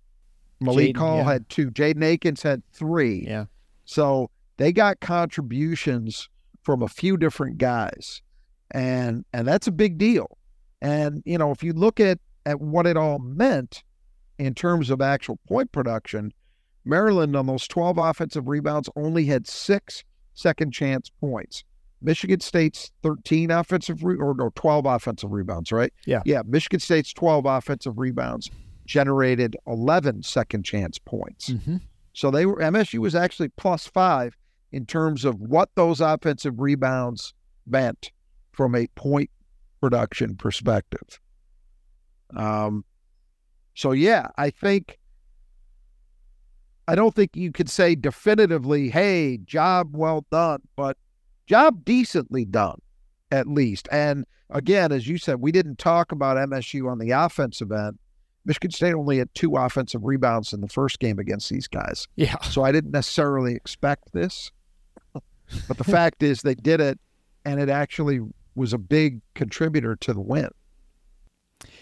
Malik Jaden, Hall yeah. had two. Jaden Akins had three. Yeah. So they got contributions from a few different guys, and and that's a big deal. And you know, if you look at at what it all meant in terms of actual point production, Maryland on those 12 offensive rebounds only had six second chance points. Michigan State's 13 offensive re- or no 12 offensive rebounds, right? Yeah. Yeah, Michigan State's 12 offensive rebounds generated 11 second chance points. Mm-hmm. So they were MSU was actually plus 5 in terms of what those offensive rebounds meant from a point production perspective. Um so yeah, I think I don't think you could say definitively, hey, job well done, but job decently done, at least. And again, as you said, we didn't talk about MSU on the offensive end. Michigan State only had two offensive rebounds in the first game against these guys. Yeah. So I didn't necessarily expect this. But the fact is they did it and it actually was a big contributor to the win.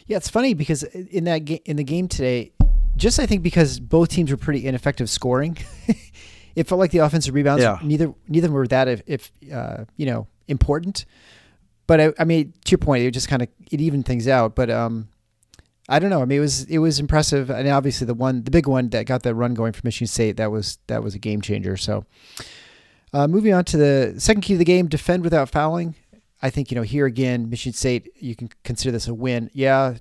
Yeah, it's funny because in that ga- in the game today, just I think because both teams were pretty ineffective scoring, it felt like the offensive rebounds Yeah. neither neither were that if, if uh, you know important. But I, I mean, to your point, it just kind of it evened things out. But um, I don't know. I mean, it was it was impressive, and obviously the one the big one that got that run going for Michigan State that was that was a game changer. So. Uh, moving on to the second key of the game, defend without fouling. I think, you know, here again, Michigan State, you can consider this a win. Yeah,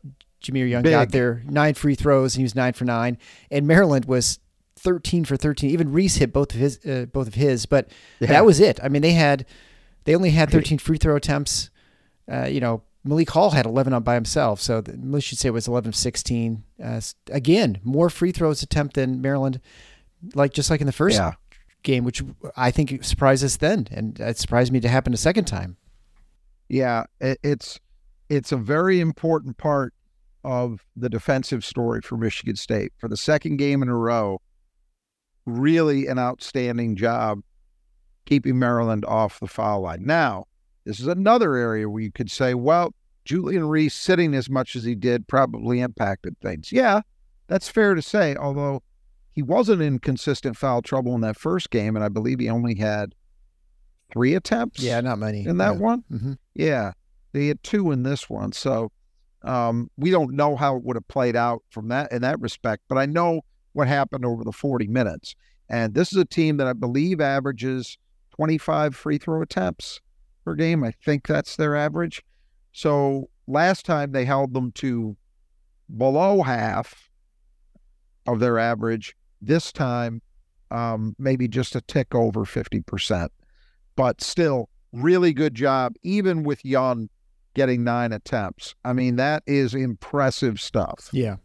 Jahmir Young got there nine free throws and he was nine for nine. And Maryland was 13 for 13. Even Reese hit both of his, uh, both of his, but Yeah. that was it. I mean, they had, they only had 13 free throw attempts. Uh, you know, Malik Hall had 11 on by himself. So the, say it was 11 of 16. Uh, again, more free throws attempt than Maryland, like just like in the first Yeah. game, which I think surprised us then, and it surprised me to happen a second time. Yeah, it, it's it's a very important part of the defensive story for Michigan State. For the second game in a row, really an outstanding job keeping Maryland off the foul line. Now, this is another area where you could say, well, Julian Reese sitting as much as he did probably impacted things. Yeah, that's fair to say, although he wasn't in consistent foul trouble in that first game, and I believe he only had three attempts Yeah, not many in that one. hmm Yeah, they had two in this one, so um, we don't know how it would have played out from that in that respect. But I know what happened over the 40 minutes, and this is a team that I believe averages 25 free throw attempts per game. I think that's their average. So last time they held them to below half of their average. This time, um, maybe just a tick over 50%. But still, really good job, even with Young getting nine attempts. I mean, that is impressive stuff Yeah,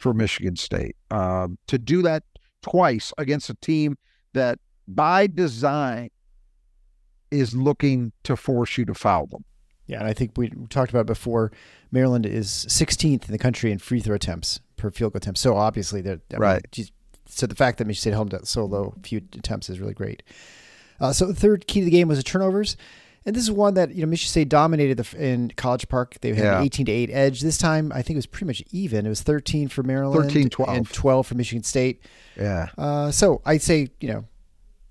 for Michigan State. Um, to do that twice against a team that, by design, is looking to force you to foul them. yeah, and I think we talked about before. Maryland is 16th in the country in free throw attempts per field goal attempt. So obviously, they're I mean, Right. geez, so the fact that Michigan State held so low few attempts is really great. Uh, so the third key to the game was the turnovers. And this is one that you know Michigan State dominated the, in College Park. They had Yeah. an 18 to 8 edge. This time, I think it was pretty much even. It was 13 for Maryland 13-12. and 12 for Michigan State. Yeah. Uh, so I'd say, you know,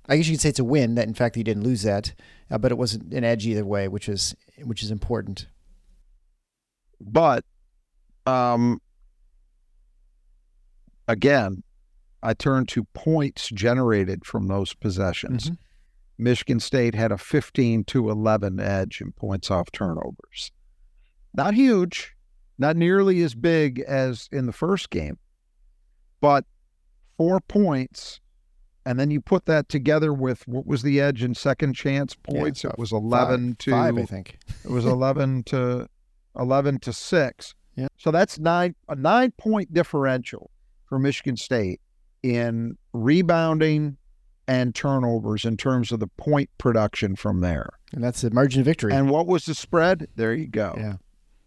I guess you could say it's a win that in fact you didn't lose that, uh, but it wasn't an edge either way, which is which is important. But um again, I turn to points generated from those possessions. Mhm. Michigan State had a 15 to 11 edge in points off turnovers. Not huge, not nearly as big as in the first game, but four points. And then you put that together with what was the edge in second chance points? Yeah, it was 11 five, to five, I think. it was 11 to 11 to 6. Yeah. So that's nine a 9 point differential for Michigan State in rebounding and turnovers in terms of the point production from there. And that's the margin of victory. And what was the spread? There you go. yeah.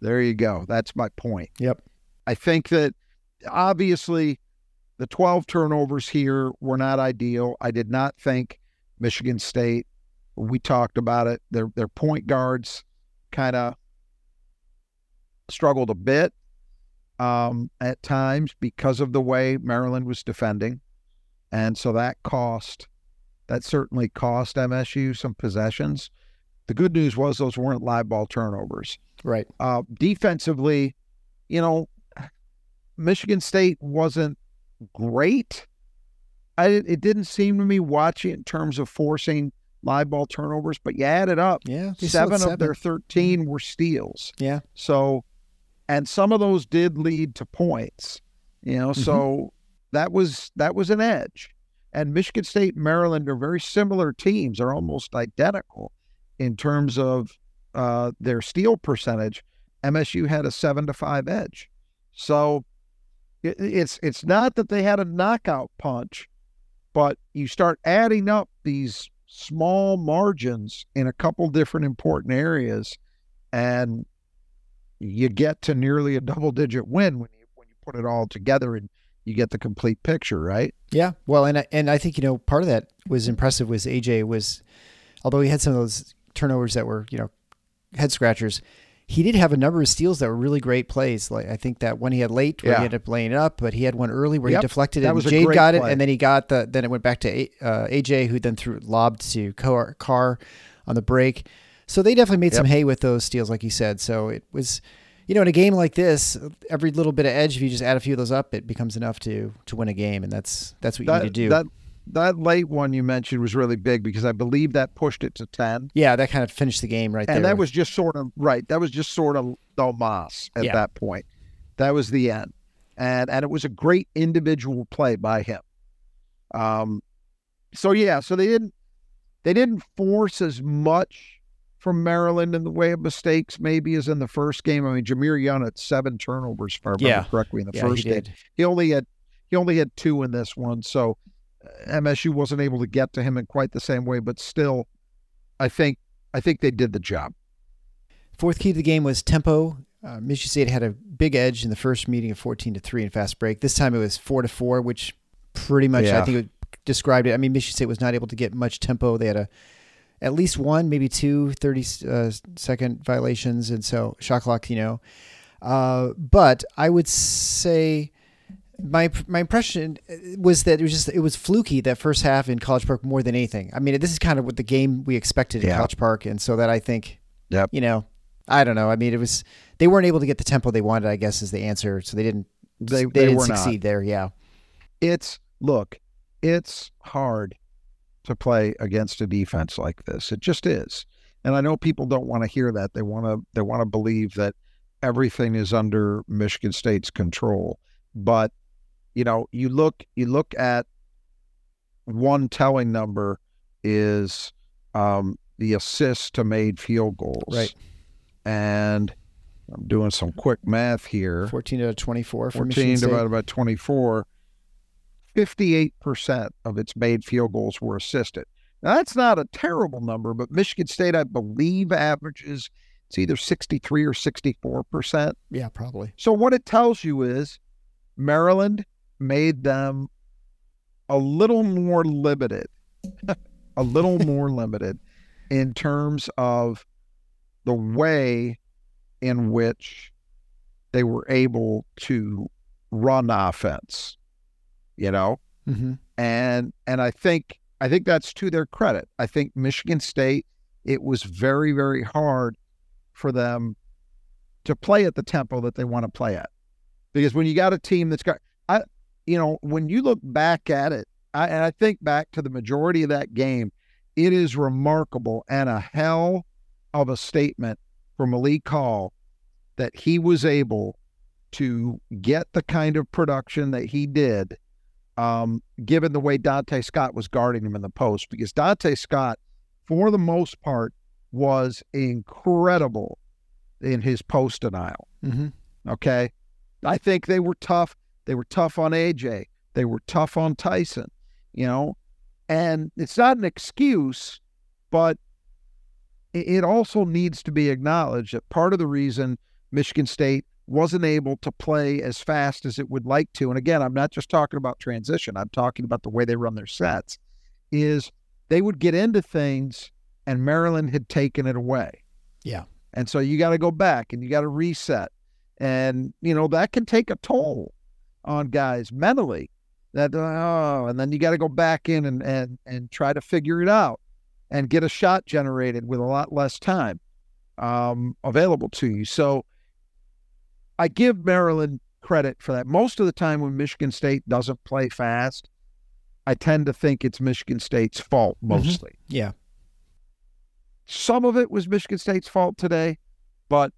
There you go. That's my point. Yep. I think that obviously the 12 turnovers here were not ideal. I did not think Michigan State, we talked about it, their their point guards kind of struggled a bit um, at times because of the way Maryland was defending. And so that cost, that certainly cost MSU some possessions. The good news was those weren't live ball turnovers. Right. Uh, defensively, you know, Michigan State wasn't great. I, it didn't seem to me watching in terms of forcing live ball turnovers, but you add it up. Yeah. had Seven of their 13 were steals. Yeah. So, and some of those did lead to points, you know, so that was, that was an edge. And Michigan State and Maryland are very similar teams, are almost identical in terms of uh, their steal percentage. MSU had a seven to five edge. So it's, it's not that they had a knockout punch, but you start adding up these small margins in a couple different important areas and you get to nearly a double digit win when you when you put it all together and you get the complete picture, right? Yeah. Well, and I, and I think you know part of that was impressive was AJ was, although he had some of those turnovers that were you know head scratchers, he did have a number of steals that were really great plays. Like I think that one he had late where Yeah. he ended up laying it up, but he had one early where Yep. he deflected That it. and was a Jade got it, play. and then he got the then it went back to A- uh, AJ who then threw lobbed to Car, Carr on the break. So they definitely made some hay with those steals, like you said. So it was. You know, in a game like this, every little bit of edge, if you just add a few of those up, it becomes enough to to win a game, and that's that's what you That, need to do. that that late one you mentioned was really big because I believe that pushed it to ten. Yeah, that kind of finished the game right and there. And that was just sort of right. That was just sort of the Moss at Yeah. that point. That was the end, and and it was a great individual play by him. Um, so yeah, so they didn't they didn't force as much from Maryland in the way of mistakes, maybe as in the first game. I mean, Jahmir Young had seven turnovers, if I remember Yeah. correctly, in the yeah, first he game. He only had he only had two in this one, so MSU wasn't able to get to him in quite the same way. But still, I think I think they did the job. Fourth key to the game was tempo. Uh, Michigan State had a big edge in the first meeting of 14 to 3 in fast break. This time it was 4 to 4, which pretty much I think it described it. I mean, Michigan State was not able to get much tempo. They had a at least one, maybe two 30 uh, second violations, and so shot clock, you know. Uh, but I would say my my impression uh, was that it was just it was fluky that first half in College Park more than anything. I mean, this is kind of what the game we expected in College Park, and so that I think, Yep. you know, I don't know. I mean, it was they weren't able to get the tempo they wanted. I guess is the answer. So they didn't They they, they, didn't were not. succeed there. Yeah, It's look, it's hard to play against a defense like this. It just is. And I know people don't want to hear that. They want to they want to believe that everything is under Michigan State's control. But you know, you look you look at one telling number is um, the assist to made field goals. Right. And I'm doing some quick math here. 14 to 24 for 14 Michigan State. divided by 24, 58% of its made field goals were assisted. Now, that's not a terrible number, but Michigan State, I believe, averages it's either 63 or 64%. yeah, probably. So, what it tells you is Maryland made them a little more limited, a little more limited in terms of the way in which they were able to run offense, you know? Mm-hmm. and and I think I think that's to their credit. I think Michigan State it was very very hard for them to play at the tempo that they want to play at, because when you got a team that's got you know when you look back at it, I, and I think back to the majority of that game, it is remarkable and a hell of a statement for Malik Hall that he was able to get the kind of production that he did um, given the way Dante Scott was guarding him in the post, because Dante Scott, for the most part, was incredible in his post denial. Mm-hmm. Okay. I think they were tough. They were tough on AJ. They were tough on Tyson, you know, and it's not an excuse, but it also needs to be acknowledged that part of the reason Michigan State wasn't able to play as fast as it would like to, and again, I'm not just talking about transition, I'm talking about the way they run their sets, is they would get into things and Maryland had taken it away. Yeah. And so you got to go back and you got to reset. And, you know, that can take a toll on guys mentally. That, oh, and then you got to go back in and, and, and try to figure it out and get a shot generated with a lot less time um, available to you. So I give Maryland credit for that. Most of the time when Michigan State doesn't play fast, I tend to think it's Michigan State's fault mostly. Yeah. Some of it was Michigan State's fault today, but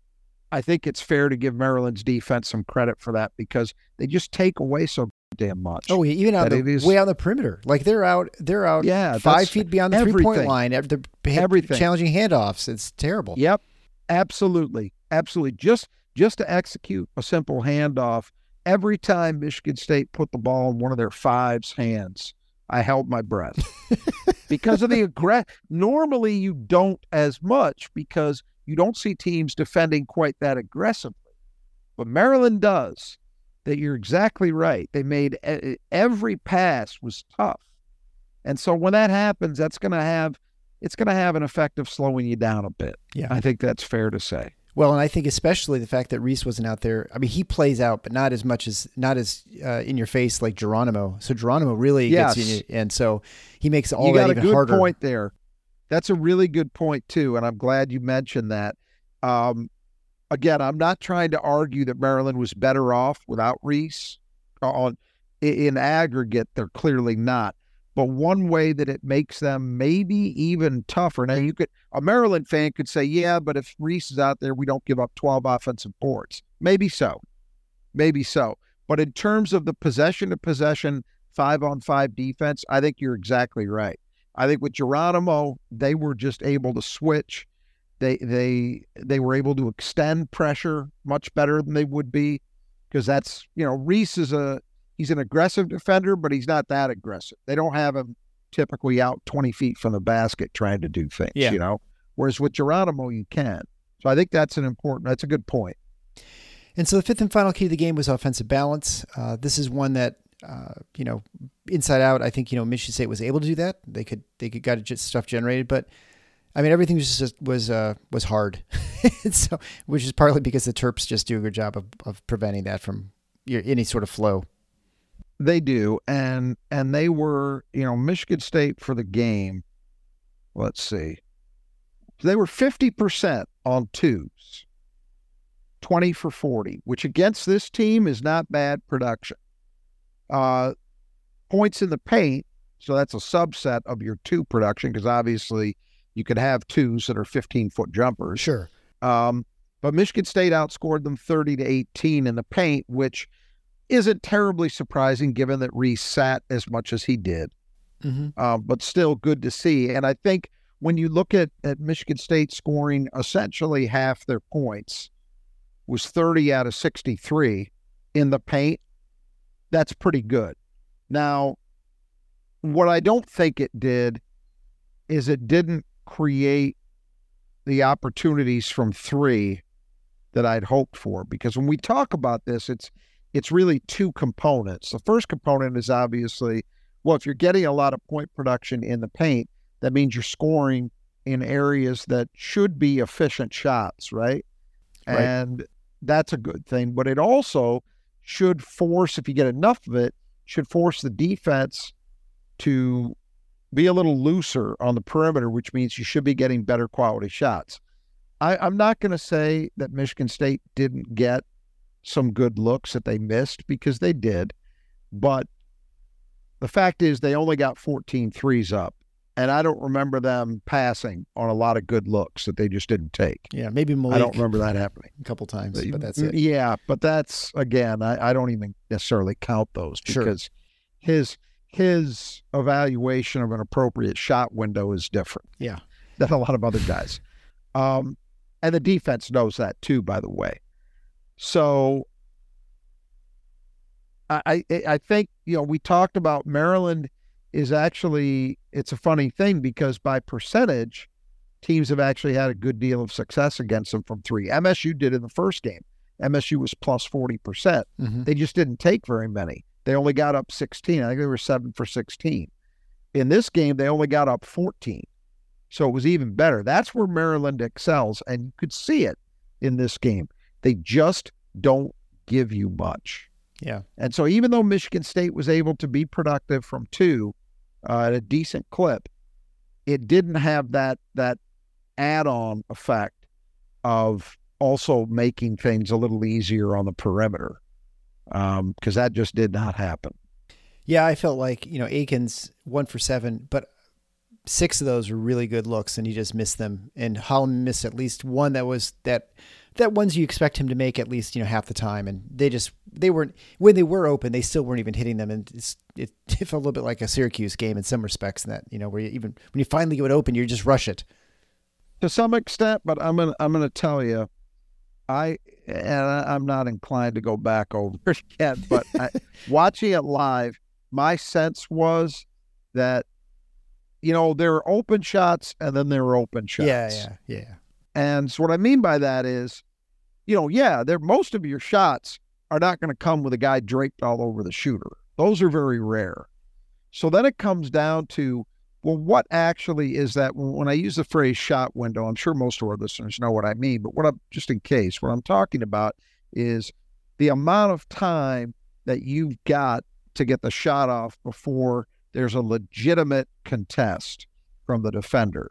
I think it's fair to give Maryland's defense some credit for that because they just take away so damn much. Oh, even out the is- way on the perimeter, like they're out, they're out, Yeah, five feet beyond the three point line. Everything. challenging handoffs. It's terrible. Yep, absolutely, absolutely. Just just to execute a simple handoff. Every time Michigan State put the ball in one of their fives hands, I held my breath because of the aggress. Normally, you don't as much because you don't see teams defending quite that aggressively, but Maryland does. That you're exactly right. They made every pass was tough, and so when that happens, that's going to have it's going to have an effect of slowing you down a bit. Yeah. I think that's fair to say. Well, and I think especially the fact that Reese wasn't out there. I mean, he plays out, but not as much as not as uh, in your face like Geronimo. So Geronimo really gets Yes. in you, and so he makes all you that got a good harder. point there. That's a really good point too, and I'm glad you mentioned that. Um, again, I'm not trying to argue that Maryland was better off without Reese. On in aggregate, they're clearly not. But one way that it makes them maybe even tougher. Now, you could a Maryland fan could say, "Yeah, but if Reese is out there, we don't give up 12 offensive boards." Maybe so, maybe so. But in terms of the possession to possession, five on five defense, I think you're exactly right. I think with Geronimo, they were just able to switch. They they they were able to extend pressure much better than they would be because that's you know Reese is a he's an aggressive defender, but he's not that aggressive. They don't have him typically out 20 feet from the basket trying to do things, Yeah. you know. Whereas with Geronimo, you can. So I think that's an important. That's a good point. And so the fifth and final key to the game was offensive balance. Uh, this is one that uh, you know, inside out. I think you know Michigan State was able to do that. They could they could got stuff generated, but I mean everything was just was uh, was hard. so which is partly because the Terps just do a good job of, of preventing that from your, any sort of flow. They do, and and they were, you know, Michigan State for the game. Let's see, they were fifty percent on twos, twenty for forty, which against this team is not bad production. Uh, points in the paint, so that's a subset of your two production because obviously you could have twos that are fifteen foot jumpers. Sure. Um, but Michigan State outscored them 30 to 18 in the paint, which isn't terribly surprising given that Reese sat as much as he did. Mm-hmm. Um, but still good to see. And I think when you look at, at Michigan State scoring essentially half their points was 30 out of 63 in the paint, that's pretty good. Now, what I don't think it did is it didn't create the opportunities from three that I'd hoped for. Because when we talk about this, it's it's really two components. The first component is obviously, well, if you're getting a lot of point production in the paint, that means you're scoring in areas that should be efficient shots, right? Right. And that's a good thing. But it also should force, if you get enough of it, should force the defense to be a little looser on the perimeter, which means you should be getting better quality shots. I, I'm not going to say that Michigan State didn't get some good looks that they missed because they did, but the fact is they only got 14 threes up. And I don't remember them passing on a lot of good looks that they just didn't take. Yeah, maybe Malik I don't remember that happening. a couple times, but that's it. Yeah, but that's again, I, I don't even necessarily count those Sure. because his his evaluation of an appropriate shot window is different. Yeah. Than a lot of other guys. Um, and the defense knows that too, by the way. So I, I I think, you know, we talked about Maryland is actually it's a funny thing because by percentage, teams have actually had a good deal of success against them from three. MSU did in the first game. MSU was plus 40%. Mhm. They just didn't take very many. They only got up 16. I think they were seven for 16. In this game, they only got up 14. So it was even better. That's where Maryland excels. And you could see it in this game. They just don't give you much. Yeah. And so even though Michigan State was able to be productive from two uh, at a decent clip, it didn't have that that add-on effect of also making things a little easier on the perimeter because um, that just did not happen. Yeah, I felt like you know Akins one for seven, but six of those were really good looks, and he just missed them. And Holloman missed at least one that was that that ones you expect him to make at least you know half the time, and they just they weren't when they were open, they still weren't even hitting them, and it, it felt a little bit like a Syracuse game in some respects. In that you know where you even when you finally get it open, you just rush it to some extent. But I'm gonna I'm gonna tell you, I and I'm not inclined to go back over it yet, but I, watching it live my sense was that you know there are open shots and then there are open shots. Yeah, yeah, yeah. And so what I mean by that is, you know, yeah, there most of your shots are not going to come with a guy draped all over the shooter. Those are very rare. So then it comes down to well, what actually is that? When I use the phrase shot window, I'm sure most of our listeners know what I mean, but what I'm just in case, what I'm talking about is the amount of time that you've got to get the shot off before there's a legitimate contest from the defender.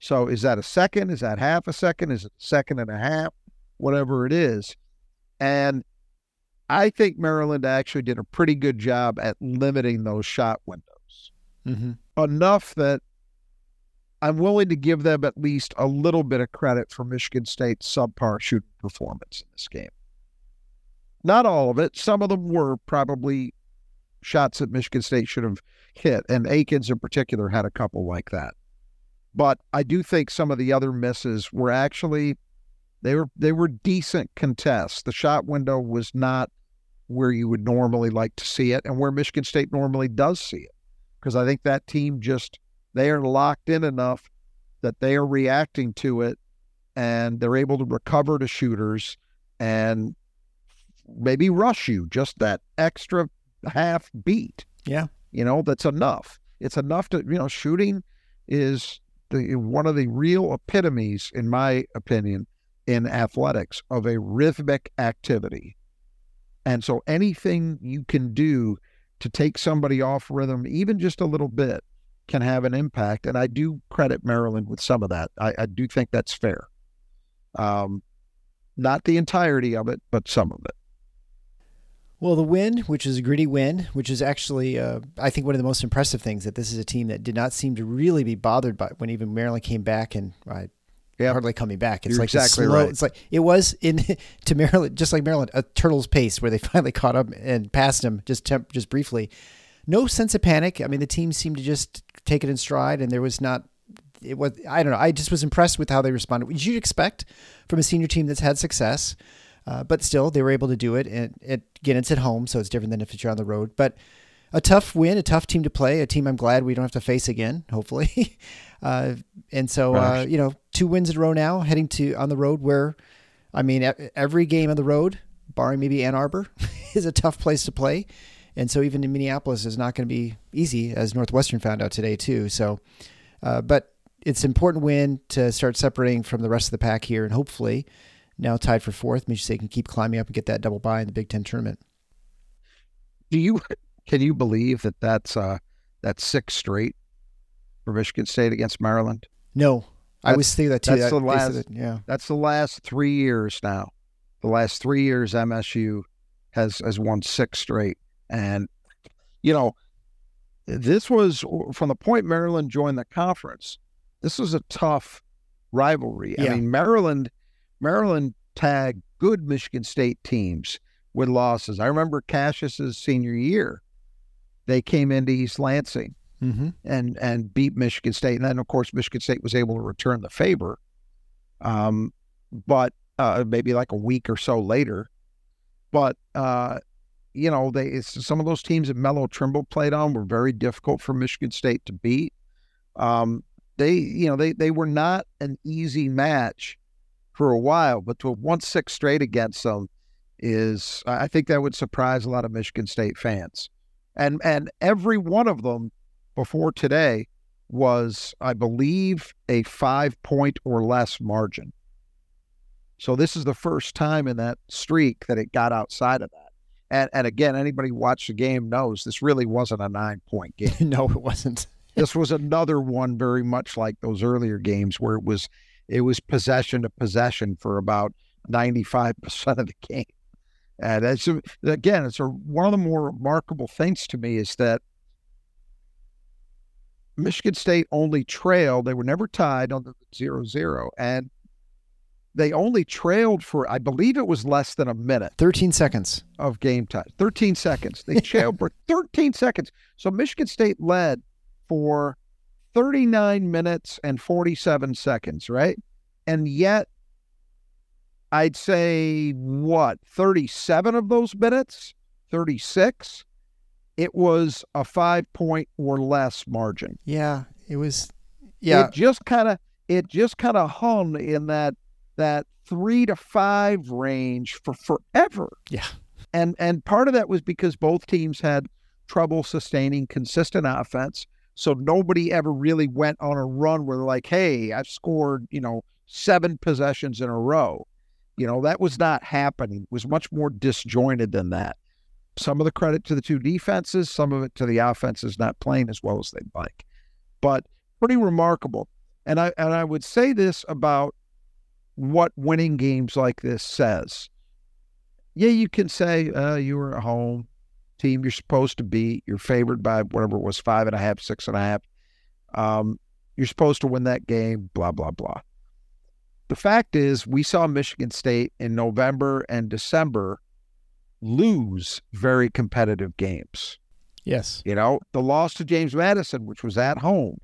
So is that a second? Is that half a second? Is it a second and a half? Whatever it is. And I think Maryland actually did a pretty good job at limiting those shot windows. Mm-hmm. Enough that I'm willing to give them at least a little bit of credit for Michigan State's subpar shooting performance in this game. Not all of it. Some of them were probably shots that Michigan State should have hit, and Akins in particular had a couple like that. But I do think some of the other misses were actually they were they were decent contests. The shot window was not where you would normally like to see it, and where Michigan State normally does see it, because I think that team just they are locked in enough that they are reacting to it, and they're able to recover to shooters and maybe rush you just that extra half beat. Yeah. You know, that's enough. It's enough to, you know, shooting is the one of the real epitomes, in my opinion, in athletics of a rhythmic activity. And so anything you can do to take somebody off rhythm, even just a little bit, can have an impact. And I do credit Maryland with some of that. I, I do think that's fair. Um, not the entirety of it, but some of it. Well, the win, which is a gritty win, which is actually, uh, I think, one of the most impressive things that this is a team that did not seem to really be bothered by when even Maryland came back and uh, yeah. hardly coming back. It's You're like exactly slow, right. It's like it was in to Maryland, just like Maryland, a turtle's pace where they finally caught up and passed him just temp, just briefly. No sense of panic. I mean, the team seemed to just take it in stride, and there was not. It was I don't know. I just was impressed with how they responded. What you'd expect from a senior team that's had success. Uh, but still, they were able to do it. And it, again, it's at home, so it's different than if you're on the road. But a tough win, a tough team to play, a team I'm glad we don't have to face again, hopefully. uh, and so, uh, you know, two wins in a row now, heading to on the road where, I mean, every game on the road, barring maybe Ann Arbor, is a tough place to play. And so even in Minneapolis is not going to be easy, as Northwestern found out today too. So, uh, but it's an important win to start separating from the rest of the pack here, and hopefully now tied for fourth. Michigan they can keep climbing up and get that double bye in the Big Ten tournament. Do you can you believe that that's uh that's six straight for Michigan State against Maryland? No, I was thinking that too. That's that, the last. That, yeah, that's the last three years now. The last three years, MSU has has won six straight, and you know this was from the point Maryland joined the conference. This was a tough rivalry. Yeah. I mean, Maryland Maryland tagged good Michigan State teams with losses. I remember Cassius's senior year; they came into East Lansing mm-hmm. and and beat Michigan State, and then of course Michigan State was able to return the favor. Um, but uh, maybe like a week or so later, but uh, you know, they some of those teams that Melo Trimble played on were very difficult for Michigan State to beat. Um, they, you know, they they were not an easy match for a while, but to have won six straight against them is, I think that would surprise a lot of Michigan State fans. And and every one of them before today was, I believe, a five point or less margin. So this is the first time in that streak that it got outside of that. And and again, anybody who watched the game knows this really wasn't a nine point game. no, it wasn't. this was another one very much like those earlier games where it was it was possession to possession for about 95% of the game. And that's again, it's a, one of the more remarkable things to me is that Michigan State only trailed. They were never tied on the 0 0. And they only trailed for, I believe it was less than a minute 13 seconds. of game time. 13 seconds. They trailed for 13 seconds. So Michigan State led for 39 minutes and 47 seconds, right? And yet, I'd say what, 37 of those minutes, 36, it was a five point or less margin. Yeah, it was. Yeah, It just kind of, it just kind of hung in that, that three to five range for forever. yeah, And and part of that was because both teams had trouble sustaining consistent offense. So nobody ever really went on a run where they're like, hey, I've scored, you know, seven possessions in a row. You know, that was not happening. It was much more disjointed than that. Some of the credit to the two defenses, some of it to the offenses not playing as well as they'd like. But pretty remarkable. And I and I would say this about what winning games like this says yeah, you can say uh, you were at home, team you're supposed to beat, you're favored by whatever it was, five and a half, six and a half. Um, you're supposed to win that game, blah, blah, blah. The fact is, we saw Michigan State in November and December lose very competitive games. yes, You know, the loss to James Madison, which was at home,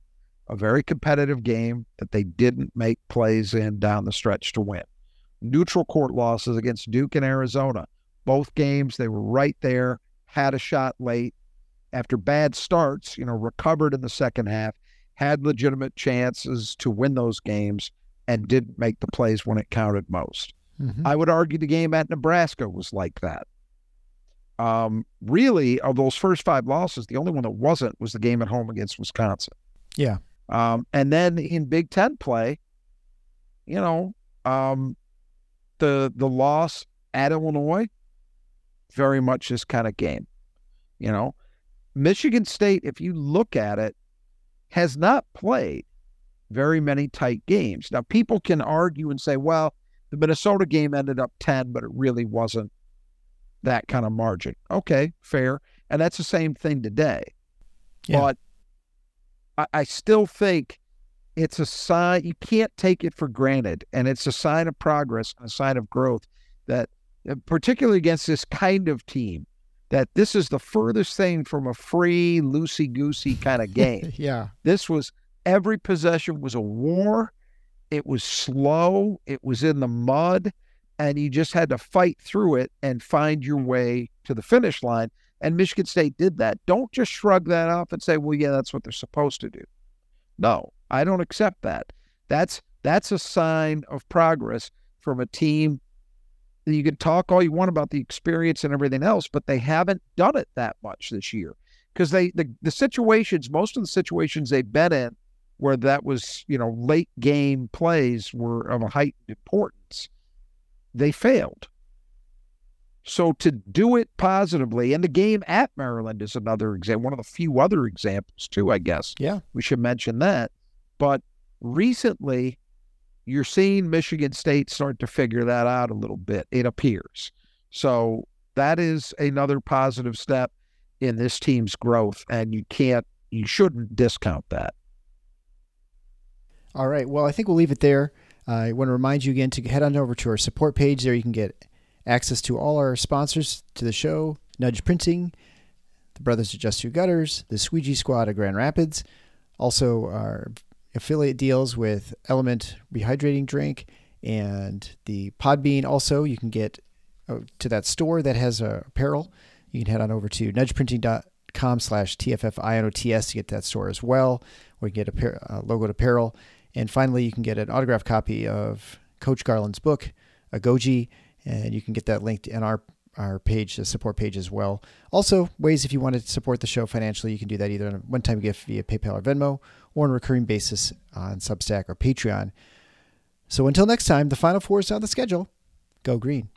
a very competitive game that they didn't make plays in down the stretch to win. Neutral court losses against Duke and Arizona. Both games, they were right there, had a shot late. After bad starts, you know, recovered in the second half, had legitimate chances to win those games, and didn't make the plays when it counted most. Mhm. I would argue the game at Nebraska was like that. Um, really, of those first five losses, the only one that wasn't was the game at home against Wisconsin. yeah, Um, and then in Big Ten play, you know, um, the the loss at Illinois, very much this kind of game. You know, Michigan State, if you look at it, has not played very many tight games. Now, people can argue and say, well, the Minnesota game ended up 10, but it really wasn't that kind of margin. Okay, fair. And that's the same thing today. Yeah. But I, I still think it's a sign, you can't take it for granted. And it's a sign of progress and a sign of growth that, uh, particularly against this kind of team, that this is the furthest thing from a free, loosey goosey kind of game. yeah, This was every possession was a war. It was slow. It was in the mud, and you just had to fight through it and find your way to the finish line. And Michigan State did that. Don't just shrug that off and say, "Well, yeah, that's what they're supposed to do." No, I don't accept that. That's that's a sign of progress from a team. You can talk all you want about the experience and everything else, but they haven't done it that much this year because they the, the situations most of the situations they've been in where that was you know late game plays were of a heightened importance they failed. So to do it positively and the game at maryland is another example one of the few other examples too i guess. Yeah, we should mention that. But recently you're seeing michigan state start to figure that out a little bit. It appears. So that is another positive step in this team's growth and you can't you shouldn't discount that All right. Well, I think we'll leave it there. Uh, I want to remind you again to head on over to our support page. There you can get access to all our sponsors to the show Nudge Printing, the Brothers of Just Do Gutters, the Squeegee Squad of Grand Rapids, also our affiliate deals with Element Rehydrating Drink and the Podbean. Also, you can get uh, to that store that has uh, apparel. You can head on over to nudgeprinting.com slash TFFINOTS to get that store as well, where you get a uh, logoed apparel. And finally, you can get an autographed copy of Coach Garland's book, A Goji, and you can get that linked in our our page, the support page as well. Also, ways if you want to support the show financially, you can do that either on a one-time gift via PayPal or Venmo, or on a recurring basis on Substack or Patreon. So until next time, the Final Four is on the schedule. Go green.